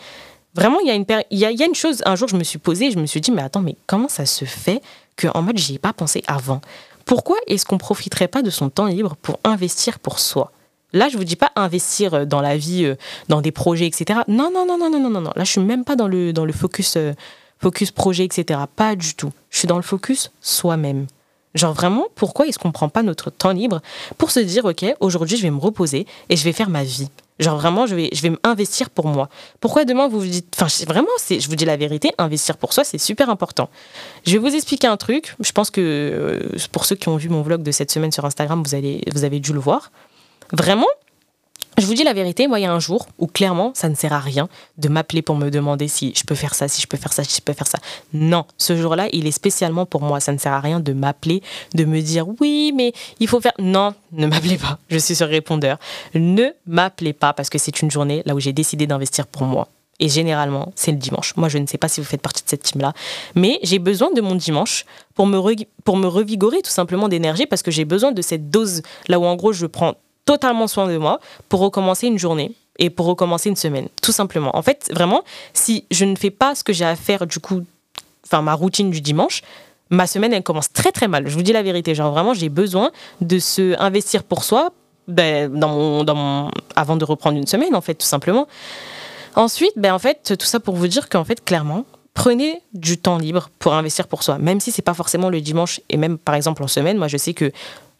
vraiment, il y, a une chose, un jour, je me suis posée, je me suis dit, mais attends, mais comment ça se fait qu'en mode, j'y ai pas pensé avant? Pourquoi est-ce qu'on profiterait pas de son temps libre pour investir pour soi? Là, je vous dis pas investir euh, dans la vie, euh, dans des projets, etc. Non, non, non, non, non, non, non. Là, je suis même pas dans le, dans le focus, euh, focus projet, etc. Pas du tout. Je suis dans le focus soi-même. Genre vraiment, pourquoi est-ce qu'on prend pas notre temps libre pour se dire, ok, aujourd'hui, je vais me reposer et je vais faire ma vie? Genre vraiment, je vais, je vais m'investir pour moi. Pourquoi demain vous vous dites, enfin vraiment, c'est, je vous dis la vérité, investir pour soi, c'est super important. Je vais vous expliquer un truc. Je pense que euh, pour ceux qui ont vu mon vlog de cette semaine sur Instagram, vous, allez, vous avez dû le voir. Vraiment, je vous dis la vérité, moi, il y a un jour où clairement, ça ne sert à rien de m'appeler pour me demander si je peux faire ça, si je peux faire ça, si je peux faire ça. Non, ce jour-là, il est spécialement pour moi. Ça ne sert à rien de m'appeler, de me dire oui, mais il faut faire. Non, ne m'appelez pas. Je suis sur répondeur. Ne m'appelez pas parce que c'est une journée là où j'ai décidé d'investir pour moi. Et généralement, c'est le dimanche. Moi, je ne sais pas si vous faites partie de cette team-là, mais j'ai besoin de mon dimanche pour me, pour me revigorer tout simplement d'énergie parce que j'ai besoin de cette dose là où en gros je prends totalement soin de moi pour recommencer une journée et pour recommencer une semaine, tout simplement. En fait, vraiment, si je ne fais pas ce que j'ai à faire, du coup, enfin ma routine du dimanche, ma semaine, elle commence très très mal. Je vous dis la vérité, genre vraiment, j'ai besoin de se investir pour soi ben, dans mon, dans mon, avant de reprendre une semaine, en fait, tout simplement. Ensuite, ben, en fait, tout ça pour vous dire qu'en fait, clairement, prenez du temps libre pour investir pour soi, même si c'est pas forcément le dimanche et même par exemple en semaine. Moi, je sais que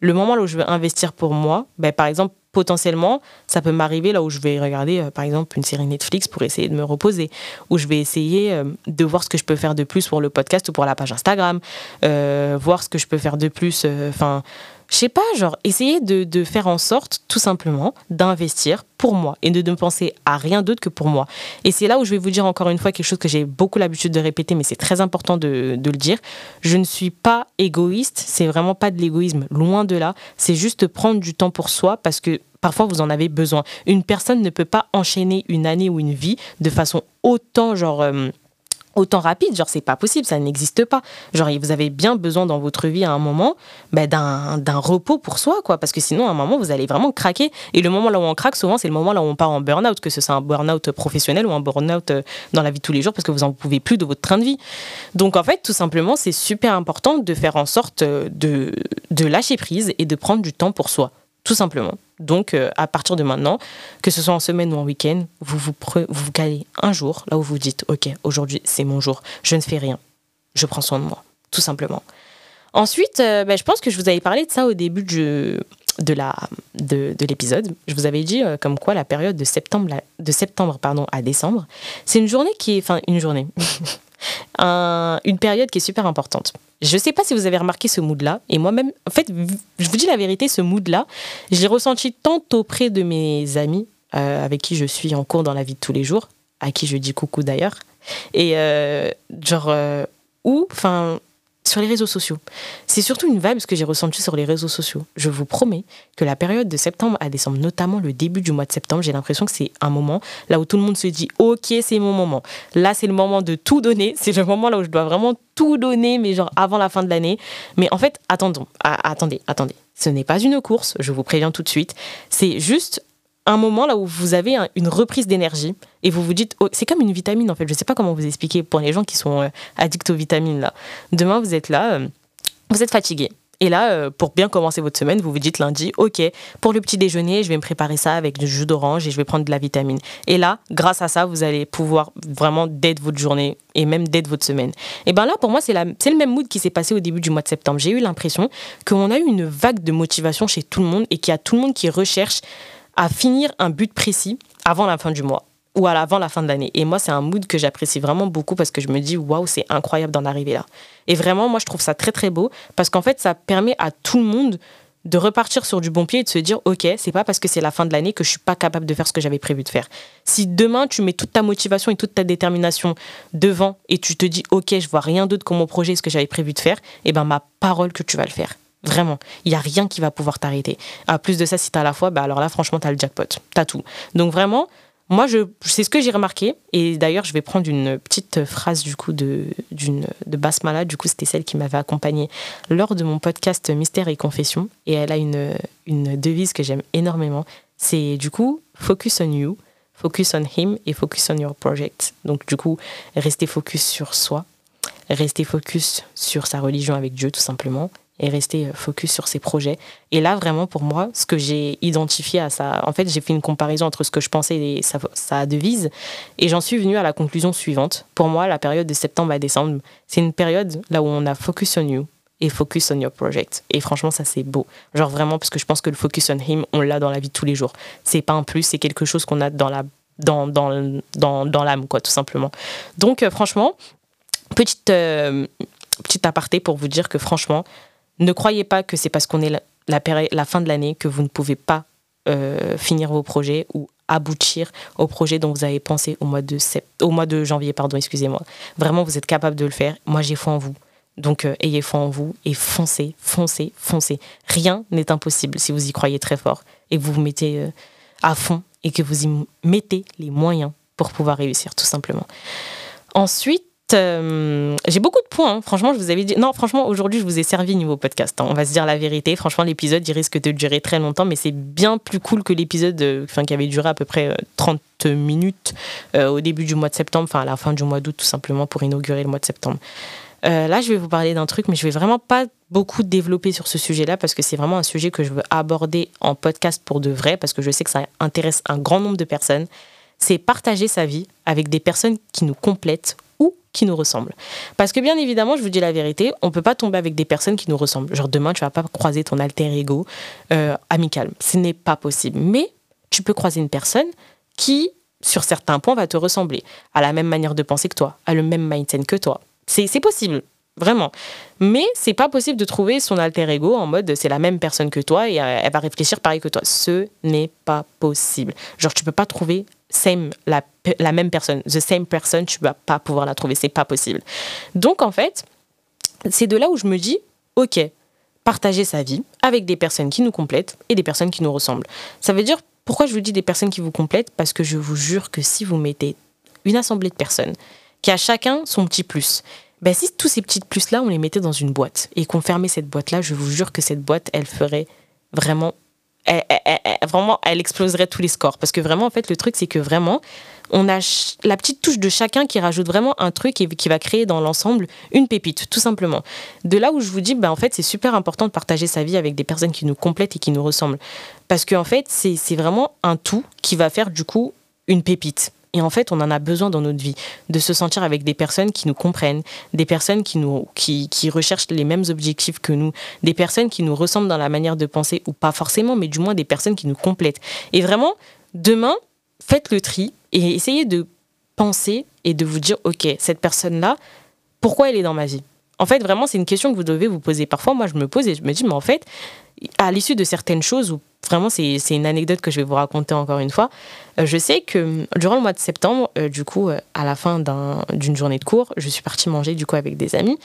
le moment là où je veux investir pour moi, ben, par exemple, potentiellement, ça peut m'arriver là où je vais regarder, euh, par exemple, une série Netflix pour essayer de me reposer, où je vais essayer euh, de voir ce que je peux faire de plus pour le podcast ou pour la page Instagram, euh, voir ce que je peux faire de plus, enfin je sais pas, genre, essayer de, faire en sorte, tout simplement, d'investir pour moi et de ne penser à rien d'autre que pour moi. Et c'est là où je vais vous dire encore une fois quelque chose que j'ai beaucoup l'habitude de répéter, mais c'est très important de, le dire. Je ne suis pas égoïste, c'est vraiment pas de l'égoïsme, loin de là. C'est juste prendre du temps pour soi parce que parfois vous en avez besoin. Une personne ne peut pas enchaîner une année ou une vie de façon autant, genre, euh, autant rapide. Genre, c'est pas possible, ça n'existe pas. Genre, vous avez bien besoin dans votre vie à un moment bah, d'un repos pour soi, quoi. Parce que sinon, à un moment, vous allez vraiment craquer. Et le moment là où on craque, souvent, c'est le moment là où on part en burn-out, que ce soit un burn-out professionnel ou un burn-out euh, dans la vie de tous les jours, parce que vous en pouvez plus de votre train de vie. Donc, en fait, tout simplement, c'est super important de faire en sorte euh, de lâcher prise et de prendre du temps pour soi tout simplement. Donc, euh, à partir de maintenant, que ce soit en semaine ou en week-end, vous vous, calez un jour là où vous dites Ok, aujourd'hui c'est mon jour, je ne fais rien, je prends soin de moi, tout simplement. Ensuite, euh, ben, je pense que je vous avais parlé de ça au début de, l'épisode. Je vous avais dit euh, comme quoi la période de septembre, à décembre, c'est une journée qui est. Enfin, une journée. une période qui est super importante. Je ne sais pas si vous avez remarqué ce mood-là. Et moi-même, en fait, je vous dis la vérité, ce mood-là, je l'ai ressenti tant auprès de mes amis euh, avec qui je suis en cours dans la vie de tous les jours, à qui je dis coucou d'ailleurs. Et euh, genre, euh, où, enfin, sur les réseaux sociaux. C'est surtout une vibe que j'ai ressentie sur les réseaux sociaux. Je vous promets que la période de septembre à décembre, notamment le début du mois de septembre, j'ai l'impression que c'est un moment là où tout le monde se dit Ok, c'est mon moment. Là, c'est le moment de tout donner. C'est le moment là où je dois vraiment tout donner, mais genre avant la fin de l'année. Mais en fait, attendons, attendez, attendez. Ce n'est pas une course, je vous préviens tout de suite. C'est juste un moment là où vous avez une reprise d'énergie et vous vous dites, oh, c'est comme une vitamine en fait, je ne sais pas comment vous expliquer pour les gens qui sont euh, addicts aux vitamines là. Demain, vous êtes là, euh, vous êtes fatigué. Et là, euh, pour bien commencer votre semaine, vous vous dites lundi, ok, pour le petit déjeuner, je vais me préparer ça avec du jus d'orange et je vais prendre de la vitamine. Et là, grâce à ça, vous allez pouvoir vraiment d'être votre journée et même d'être votre semaine. Et bien là, pour moi, c'est le même mood qui s'est passé au début du mois de septembre. J'ai eu l'impression qu'on a eu une vague de motivation chez tout le monde et qu'il y a tout le monde qui recherche à finir un but précis avant la fin du mois ou avant la fin de l'année. Et moi, c'est un mood que j'apprécie vraiment beaucoup parce que je me dis, waouh, c'est incroyable d'en arriver là. Et vraiment, moi, je trouve ça très, très beau parce qu'en fait, ça permet à tout le monde de repartir sur du bon pied et de se dire ok c'est pas parce que c'est la fin de l'année que je suis pas capable de faire ce que j'avais prévu de faire si demain tu mets toute ta motivation et toute ta détermination devant et tu te dis ok je vois rien d'autre que mon projet ce que j'avais prévu de faire et eh ben ma parole que tu vas le faire Vraiment, il y a rien qui va pouvoir t'arrêter. À plus de ça, si tu as la foi, bah alors là, franchement, tu as le jackpot. Tu as tout. Donc vraiment, moi, je, c'est ce que j'ai remarqué. Et d'ailleurs, je vais prendre une petite phrase du coup de, d'une, de Basmala. Du coup, c'était celle qui m'avait accompagnée lors de mon podcast Mystère et Confession. Et elle a une, une devise que j'aime énormément. C'est du coup, focus on you, focus on him et focus on your project. Donc du coup, rester focus sur soi, rester focus sur sa religion avec Dieu tout simplement et rester euh, focus sur ses projets. Et là, vraiment, pour moi, ce que j'ai identifié à ça, en fait, j'ai fait une comparaison entre ce que je pensais et sa, devise, et j'en suis venue à la conclusion suivante. Pour moi, la période de septembre à décembre, c'est une période là où on a focus on you et focus on your project. Et franchement, ça, c'est beau. Genre vraiment, parce que je pense que le focus on him, on l'a dans la vie de tous les jours. C'est pas un plus, c'est quelque chose qu'on a dans la dans, dans, dans, dans l'âme, quoi, tout simplement. Donc, euh, franchement, petite, euh, petite aparté pour vous dire que franchement, ne croyez pas que c'est parce qu'on est la, fin de l'année que vous ne pouvez pas euh, finir vos projets ou aboutir au projet dont vous avez pensé au mois de, au mois de janvier. Pardon, excusez-moi. Vraiment, vous êtes capable de le faire. Moi, j'ai foi en vous. Donc, euh, ayez foi en vous et foncez, foncez, foncez. Rien n'est impossible si vous y croyez très fort et que vous vous mettez euh, à fond et que vous y mettez les moyens pour pouvoir réussir, tout simplement. Ensuite, euh, j'ai beaucoup de points. Hein. Franchement, je vous avais dit. Non, franchement, aujourd'hui, je vous ai servi niveau podcast. Hein. On va se dire la vérité. Franchement, l'épisode, il risque de durer très longtemps, mais c'est bien plus cool que l'épisode euh, qui avait duré à peu près 30 euh, minutes au début du mois de septembre, enfin à la fin du mois d'août, tout simplement, pour inaugurer le mois de septembre. là, je vais vous parler d'un truc, mais je vais vraiment pas beaucoup développer sur ce sujet-là parce que c'est vraiment un sujet que je veux aborder en podcast pour de vrai, parce que je sais que ça intéresse un grand nombre de personnes. C'est partager sa vie avec des personnes qui nous complètent qui nous ressemblent. Parce que bien évidemment, je vous dis la vérité, on peut pas tomber avec des personnes qui nous ressemblent. Genre demain, tu vas pas croiser ton alter ego euh, amical. Ce n'est pas possible. Mais tu peux croiser une personne qui, sur certains points, va te ressembler, a la même manière de penser que toi, a le même mindset que toi. C'est possible. Vraiment. Mais c'est pas possible de trouver son alter ego en mode c'est la même personne que toi et euh, elle va réfléchir pareil que toi. Ce n'est pas possible. Genre, tu peux pas trouver same, la, la même personne, the same person, tu vas pas pouvoir la trouver. C'est pas possible. Donc, en fait, c'est de là où je me dis, ok, partager sa vie avec des personnes qui nous complètent et des personnes qui nous ressemblent. Ça veut dire, pourquoi je vous dis des personnes qui vous complètent? Parce que je vous jure que si vous mettez une assemblée de personnes qui a chacun son petit plus, ben, si tous ces petites plus-là, on les mettait dans une boîte et qu'on fermait cette boîte-là, je vous jure que cette boîte, elle ferait vraiment. Elle, vraiment, elle exploserait tous les scores. Parce que vraiment, en fait, le truc, c'est que vraiment, on a la petite touche de chacun qui rajoute vraiment un truc et qui va créer dans l'ensemble une pépite, tout simplement. De là où je vous dis, ben, en fait, c'est super important de partager sa vie avec des personnes qui nous complètent et qui nous ressemblent. Parce qu'en en fait, c'est vraiment un tout qui va faire, du coup, une pépite. Et en fait, on en a besoin dans notre vie, de se sentir avec des personnes qui nous comprennent, des personnes qui, nous, qui, qui recherchent les mêmes objectifs que nous, des personnes qui nous ressemblent dans la manière de penser, ou pas forcément, mais du moins des personnes qui nous complètent. Et vraiment, demain, faites le tri et essayez de penser et de vous dire, OK, cette personne-là, pourquoi elle est dans ma vie? En fait, vraiment, c'est une question que vous devez vous poser. Parfois, moi, je me pose et je me dis, mais en fait, à l'issue de certaines choses, ou vraiment c'est une anecdote que je vais vous raconter encore une fois, je sais que euh, durant le mois de septembre, euh, du coup, à la fin d'une journée de cours, je suis partie manger du coup avec des amis.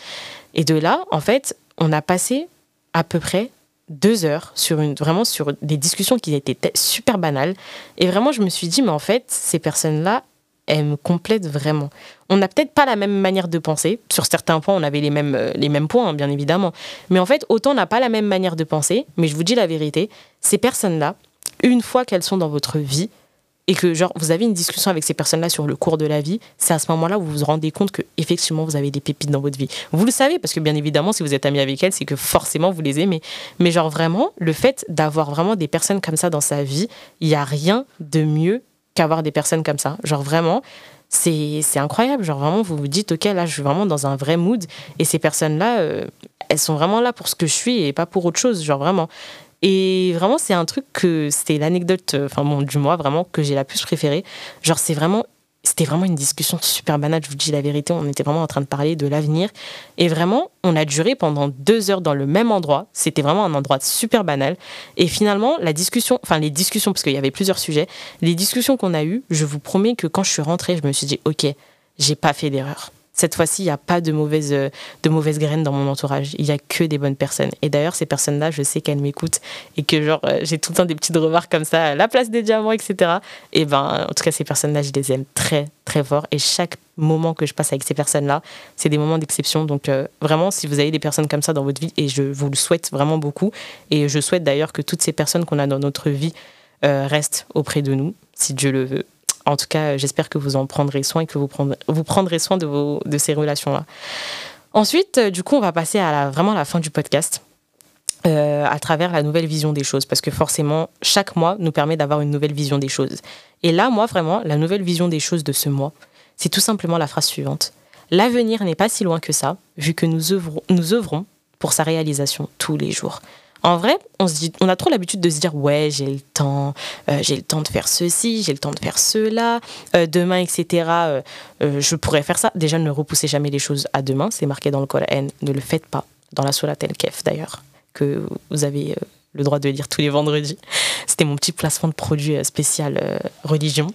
Et de là, en fait, on a passé à peu près deux heures sur une, vraiment sur des discussions qui étaient super banales. Et vraiment, je me suis dit, mais en fait, ces personnes-là, elle me complète vraiment. On n'a peut-être pas la même manière de penser. Sur certains points, on avait les mêmes, euh, les mêmes points, hein, bien évidemment. Mais en fait, autant on n'a pas la même manière de penser. Mais je vous dis la vérité, ces personnes-là, une fois qu'elles sont dans votre vie, et que genre vous avez une discussion avec ces personnes-là sur le cours de la vie, c'est à ce moment-là où vous vous rendez compte que effectivement vous avez des pépites dans votre vie. Vous le savez parce que bien évidemment si vous êtes ami avec elles, c'est que forcément vous les aimez. Mais genre vraiment le fait d'avoir vraiment des personnes comme ça dans sa vie, il y a rien de mieux qu'avoir des personnes comme ça. Genre vraiment, c'est incroyable. Genre vraiment, vous vous dites, ok, là, je suis vraiment dans un vrai mood. Et ces personnes-là, euh, elles sont vraiment là pour ce que je suis et pas pour autre chose. Genre vraiment. Et vraiment, c'est un truc que c'était l'anecdote, euh, enfin bon, du mois vraiment que j'ai la plus préférée. Genre, c'est vraiment c'était vraiment une discussion super banale, je vous dis la vérité, on était vraiment en train de parler de l'avenir. Et vraiment, on a duré pendant deux heures dans le même endroit. C'était vraiment un endroit super banal. Et finalement, la discussion, enfin les discussions, parce qu'il y avait plusieurs sujets, les discussions qu'on a eues, je vous promets que quand je suis rentrée, je me suis dit, ok, j'ai pas fait d'erreur cette fois-ci, il n'y a pas de mauvaises, euh, de graines dans mon entourage. Il n'y a que des bonnes personnes. Et d'ailleurs, ces personnes-là, je sais qu'elles m'écoutent et que euh, j'ai tout le temps des petites remarques comme ça, la place des diamants, etc. Et ben, en tout cas, ces personnes-là, je les aime très, très fort. Et chaque moment que je passe avec ces personnes-là, c'est des moments d'exception. Donc, euh, vraiment, si vous avez des personnes comme ça dans votre vie, et je vous le souhaite vraiment beaucoup, et je souhaite d'ailleurs que toutes ces personnes qu'on a dans notre vie restent auprès de nous, si Dieu le veut. En tout cas, j'espère que vous en prendrez soin et que vous prendrez, soin de, ces relations-là. Ensuite, euh, du coup, on va passer à la, vraiment la fin du podcast. Euh, à travers la nouvelle vision des choses, parce que forcément, chaque mois nous permet d'avoir une nouvelle vision des choses. Et là, moi, vraiment, la nouvelle vision des choses de ce mois, c'est tout simplement la phrase suivante. L'avenir n'est pas si loin que ça, vu que nous œuvrons pour sa réalisation tous les jours. En vrai, on, a trop l'habitude de se dire ouais, j'ai le temps, euh, j'ai le temps de faire ceci, j'ai le temps de faire cela, euh, demain, etc. Euh, je pourrais faire ça. Déjà, ne repoussez jamais les choses à demain, c'est marqué dans le Coran. Ne le faites pas. Dans la Solat El Kef, d'ailleurs, que vous avez le droit de lire tous les vendredis. C'était mon petit placement de produit spécial religion.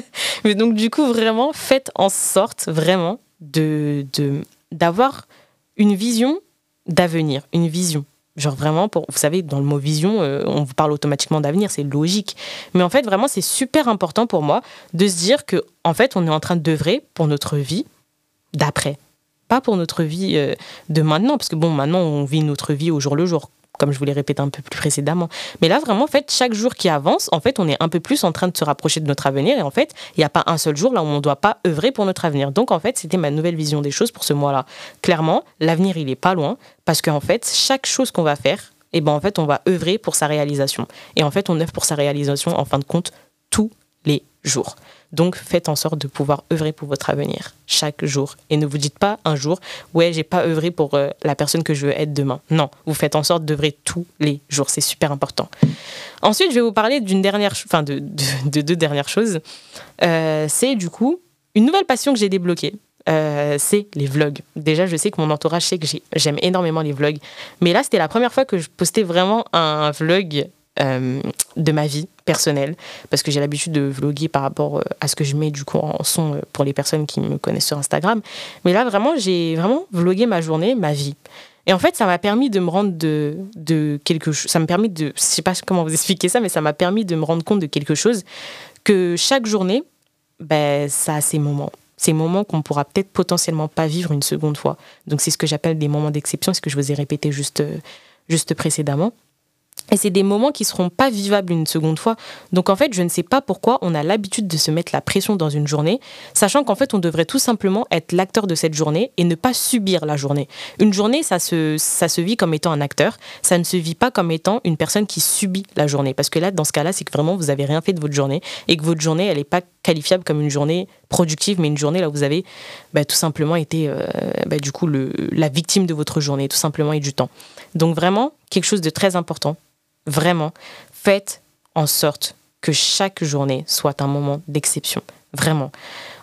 Mais donc, du coup, vraiment, faites en sorte, vraiment, de d'avoir une vision d'avenir, une vision Genre vraiment, pour, vous savez, dans le mot vision, euh, on vous parle automatiquement d'avenir, c'est logique. Mais en fait, vraiment, c'est super important pour moi de se dire que, en fait, on est en train d'œuvrer pour notre vie d'après. Pas pour notre vie euh, de maintenant, parce que bon, maintenant, on vit notre vie au jour le jour comme je vous l'ai répété un peu plus précédemment. Mais là, vraiment, en fait, chaque jour qui avance, en fait, on est un peu plus en train de se rapprocher de notre avenir. Et en fait, il n'y a pas un seul jour là où on ne doit pas œuvrer pour notre avenir. Donc, en fait, c'était ma nouvelle vision des choses pour ce mois-là. Clairement, l'avenir, il n'est pas loin. Parce qu'en fait, chaque chose qu'on va faire, eh ben, en fait, on va œuvrer pour sa réalisation. Et en fait, on œuvre pour sa réalisation, en fin de compte, tous les jours. Donc faites en sorte de pouvoir œuvrer pour votre avenir chaque jour. Et ne vous dites pas un jour, ouais, j'ai pas œuvré pour euh, la personne que je veux être demain. Non, vous faites en sorte d'œuvrer tous les jours. C'est super important. Ensuite, je vais vous parler d'une dernière, enfin de, deux dernières choses. Euh, c'est du coup une nouvelle passion que j'ai débloquée. Euh, c'est les vlogs. Déjà, je sais que mon entourage sait que j'aime énormément les vlogs. Mais là, c'était la première fois que je postais vraiment un vlog euh, de ma vie personnelle, parce que j'ai l'habitude de vloguer par rapport euh, à ce que je mets du coup en son euh, pour les personnes qui me connaissent sur Instagram. Mais là, vraiment, j'ai vraiment vlogué ma journée, ma vie. Et en fait, ça m'a permis de me rendre de, de quelque chose. Ça me permet de. Je sais pas comment vous expliquer ça, mais ça m'a permis de me rendre compte de quelque chose que chaque journée, ben, ça a ses moments ces moments qu'on pourra peut-être potentiellement pas vivre une seconde fois. Donc c'est ce que j'appelle des moments d'exception, ce que je vous ai répété juste, juste précédemment. Et c'est des moments qui seront pas vivables une seconde fois. Donc en fait, je ne sais pas pourquoi on a l'habitude de se mettre la pression dans une journée, sachant qu'en fait, on devrait tout simplement être l'acteur de cette journée et ne pas subir la journée. Une journée, ça se, ça se vit comme étant un acteur, ça ne se vit pas comme étant une personne qui subit la journée. Parce que là, dans ce cas-là, c'est que vraiment, vous n'avez rien fait de votre journée et que votre journée, elle n'est pas qualifiable comme une journée productive, mais une journée là où vous avez bah, tout simplement été euh, bah, du coup le, la victime de votre journée, tout simplement et du temps. Donc vraiment, quelque chose de très important Vraiment, faites en sorte que chaque journée soit un moment d'exception. Vraiment.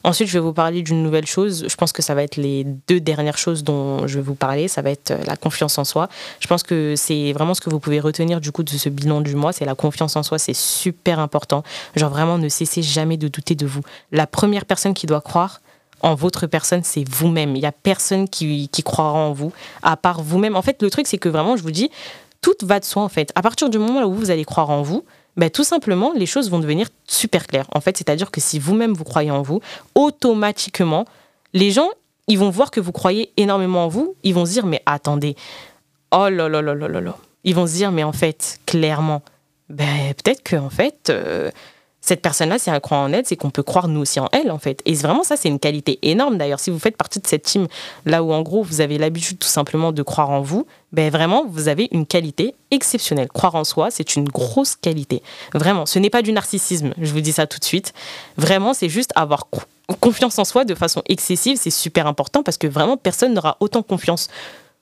Ensuite, je vais vous parler d'une nouvelle chose. Je pense que ça va être les deux dernières choses dont je vais vous parler. Ça va être euh, la confiance en soi. Je pense que c'est vraiment ce que vous pouvez retenir du coup de ce bilan du mois. C'est la confiance en soi. C'est super important. Genre vraiment, ne cessez jamais de douter de vous. La première personne qui doit croire, en votre personne, c'est vous-même. Il n'y a personne qui, qui croira en vous, à part vous-même. En fait, le truc, c'est que vraiment, je vous dis, tout va de soi en fait. À partir du moment où vous allez croire en vous, ben, tout simplement, les choses vont devenir super claires. En fait, c'est-à-dire que si vous-même vous croyez en vous, automatiquement, les gens, ils vont voir que vous croyez énormément en vous. Ils vont se dire, mais attendez, oh là là là là là là. Ils vont se dire, mais en fait, clairement, ben, peut-être que en fait, euh, cette personne-là, si elle croit en elle, c'est qu'on peut croire nous aussi en elle, en fait. Et vraiment, ça, c'est une qualité énorme, d'ailleurs. Si vous faites partie de cette team, là où, en gros, vous avez l'habitude tout simplement de croire en vous, ben vraiment, vous avez une qualité exceptionnelle. Croire en soi, c'est une grosse qualité. Vraiment, ce n'est pas du narcissisme, je vous dis ça tout de suite. Vraiment, c'est juste avoir confiance en soi de façon excessive, c'est super important parce que vraiment, personne n'aura autant confiance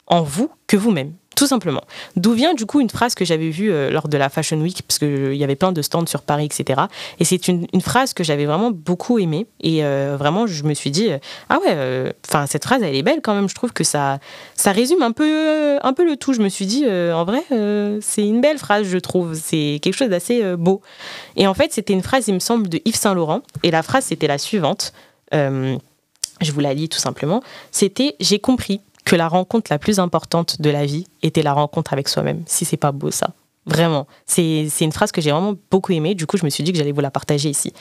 en vous que vous-même tout simplement. D'où vient du coup une phrase que j'avais vue euh, lors de la Fashion Week, parce qu'il y avait plein de stands sur Paris, etc. Et c'est une, phrase que j'avais vraiment beaucoup aimée. Et euh, vraiment, je me suis dit, euh, ah ouais, cette phrase, elle est belle quand même. Je trouve que ça, ça résume un peu, un peu le tout. Je me suis dit, en vrai, c'est une belle phrase, je trouve. C'est quelque chose d'assez beau. Et en fait, c'était une phrase, il me semble, de Yves Saint Laurent. Et la phrase, c'était la suivante. je vous la lis tout simplement. C'était, j'ai compris que la rencontre la plus importante de la vie était la rencontre avec soi-même. Si c'est pas beau ça. Vraiment. C'est une phrase que j'ai vraiment beaucoup aimée. Du coup, je me suis dit que j'allais vous la partager ici.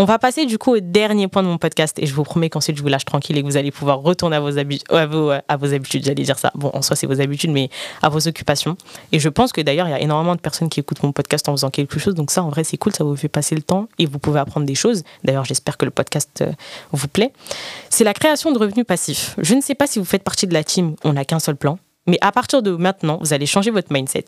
On va passer du coup au dernier point de mon podcast et je vous promets qu'ensuite je vous lâche tranquille et que vous allez pouvoir retourner à vos, vos, à vos habitudes. J'allais dire ça. Bon, en soi, c'est vos habitudes, mais à vos occupations. Et je pense que d'ailleurs, il y a énormément de personnes qui écoutent mon podcast en faisant quelque chose. Donc ça, en vrai, c'est cool. Ça vous fait passer le temps et vous pouvez apprendre des choses. D'ailleurs, j'espère que le podcast euh, vous plaît. C'est la création de revenus passifs. Je ne sais pas si vous faites partie de la team On n'a qu'un seul plan. Mais à partir de maintenant, vous allez changer votre mindset.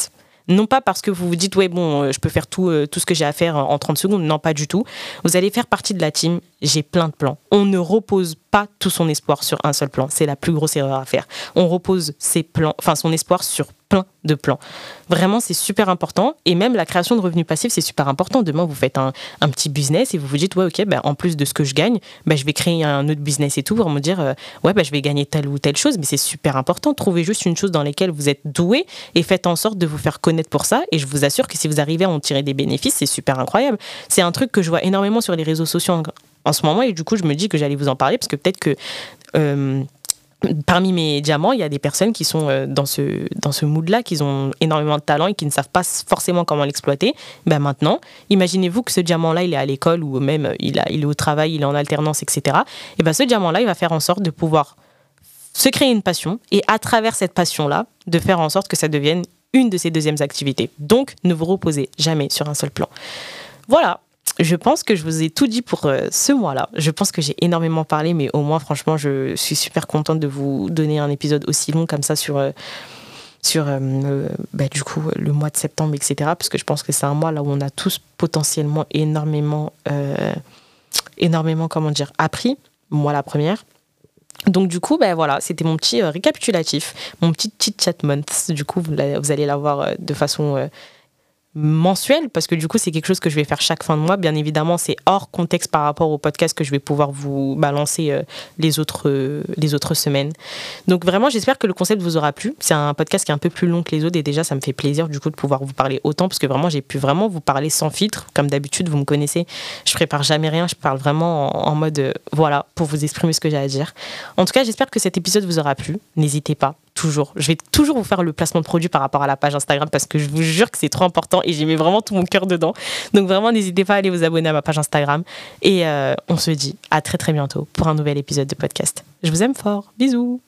Non pas parce que vous vous dites, ouais, bon, euh, je peux faire tout, euh, tout ce que j'ai à faire en 30 secondes. Non, pas du tout. Vous allez faire partie de la team. J'ai plein de plans. On ne repose pas tout son espoir sur un seul plan. C'est la plus grosse erreur à faire. On repose ses plans, enfin son espoir sur plein de plans. Vraiment, c'est super important. Et même la création de revenus passifs, c'est super important. Demain, vous faites un, petit business et vous vous dites, ouais, ok, ben, en plus de ce que je gagne, ben, je vais créer un autre business et tout pour me dire, euh, ouais, ben, je vais gagner telle ou telle chose. Mais c'est super important. Trouvez juste une chose dans laquelle vous êtes doué et faites en sorte de vous faire connaître pour ça. Et je vous assure que si vous arrivez à en tirer des bénéfices, c'est super incroyable. C'est un truc que je vois énormément sur les réseaux sociaux en ce moment et du coup je me dis que j'allais vous en parler parce que peut-être que euh, parmi mes diamants, il y a des personnes qui sont euh, dans ce, dans ce mood-là, qui ont énormément de talent et qui ne savent pas forcément comment l'exploiter. Ben maintenant, imaginez-vous que ce diamant-là, il est à l'école ou même euh, il, est au travail, il est en alternance, etc. Et ben ce diamant-là, il va faire en sorte de pouvoir se créer une passion et à travers cette passion-là, de faire en sorte que ça devienne une de ses deuxièmes activités. Donc, ne vous reposez jamais sur un seul plan. Voilà, je pense que je vous ai tout dit pour euh, ce mois-là. Je pense que j'ai énormément parlé, mais au moins, franchement, je suis super contente de vous donner un épisode aussi long comme ça sur, euh, sur euh, bah, du coup, le mois de septembre, etc. Parce que je pense que c'est un mois là où on a tous potentiellement énormément, énormément, comment dire, appris. Moi, la première. Donc du coup, ben voilà, c'était mon petit récapitulatif, mon petit chit chat month. Du coup, vous, vous allez l'avoir de façon mensuel parce que du coup c'est quelque chose que je vais faire chaque fin de mois. Bien évidemment c'est hors contexte par rapport au podcast que je vais pouvoir vous balancer euh, les autres euh, les autres semaines. Donc vraiment j'espère que le concept vous aura plu. C'est un podcast qui est un peu plus long que les autres et déjà ça me fait plaisir du coup de pouvoir vous parler autant parce que vraiment j'ai pu vraiment vous parler sans filtre. Comme d'habitude vous me connaissez je prépare jamais rien. Je parle vraiment en, mode euh, voilà pour vous exprimer ce que j'ai à dire. En tout cas j'espère que cet épisode vous aura plu. N'hésitez pas Je vais toujours vous faire le placement de produit par rapport à la page Instagram parce que je vous jure que c'est trop important et j'y mets vraiment tout mon cœur dedans. Donc vraiment, n'hésitez pas à aller vous abonner à ma page Instagram. Et euh, on se dit à très très bientôt pour un nouvel épisode de podcast. Je vous aime fort. Bisous.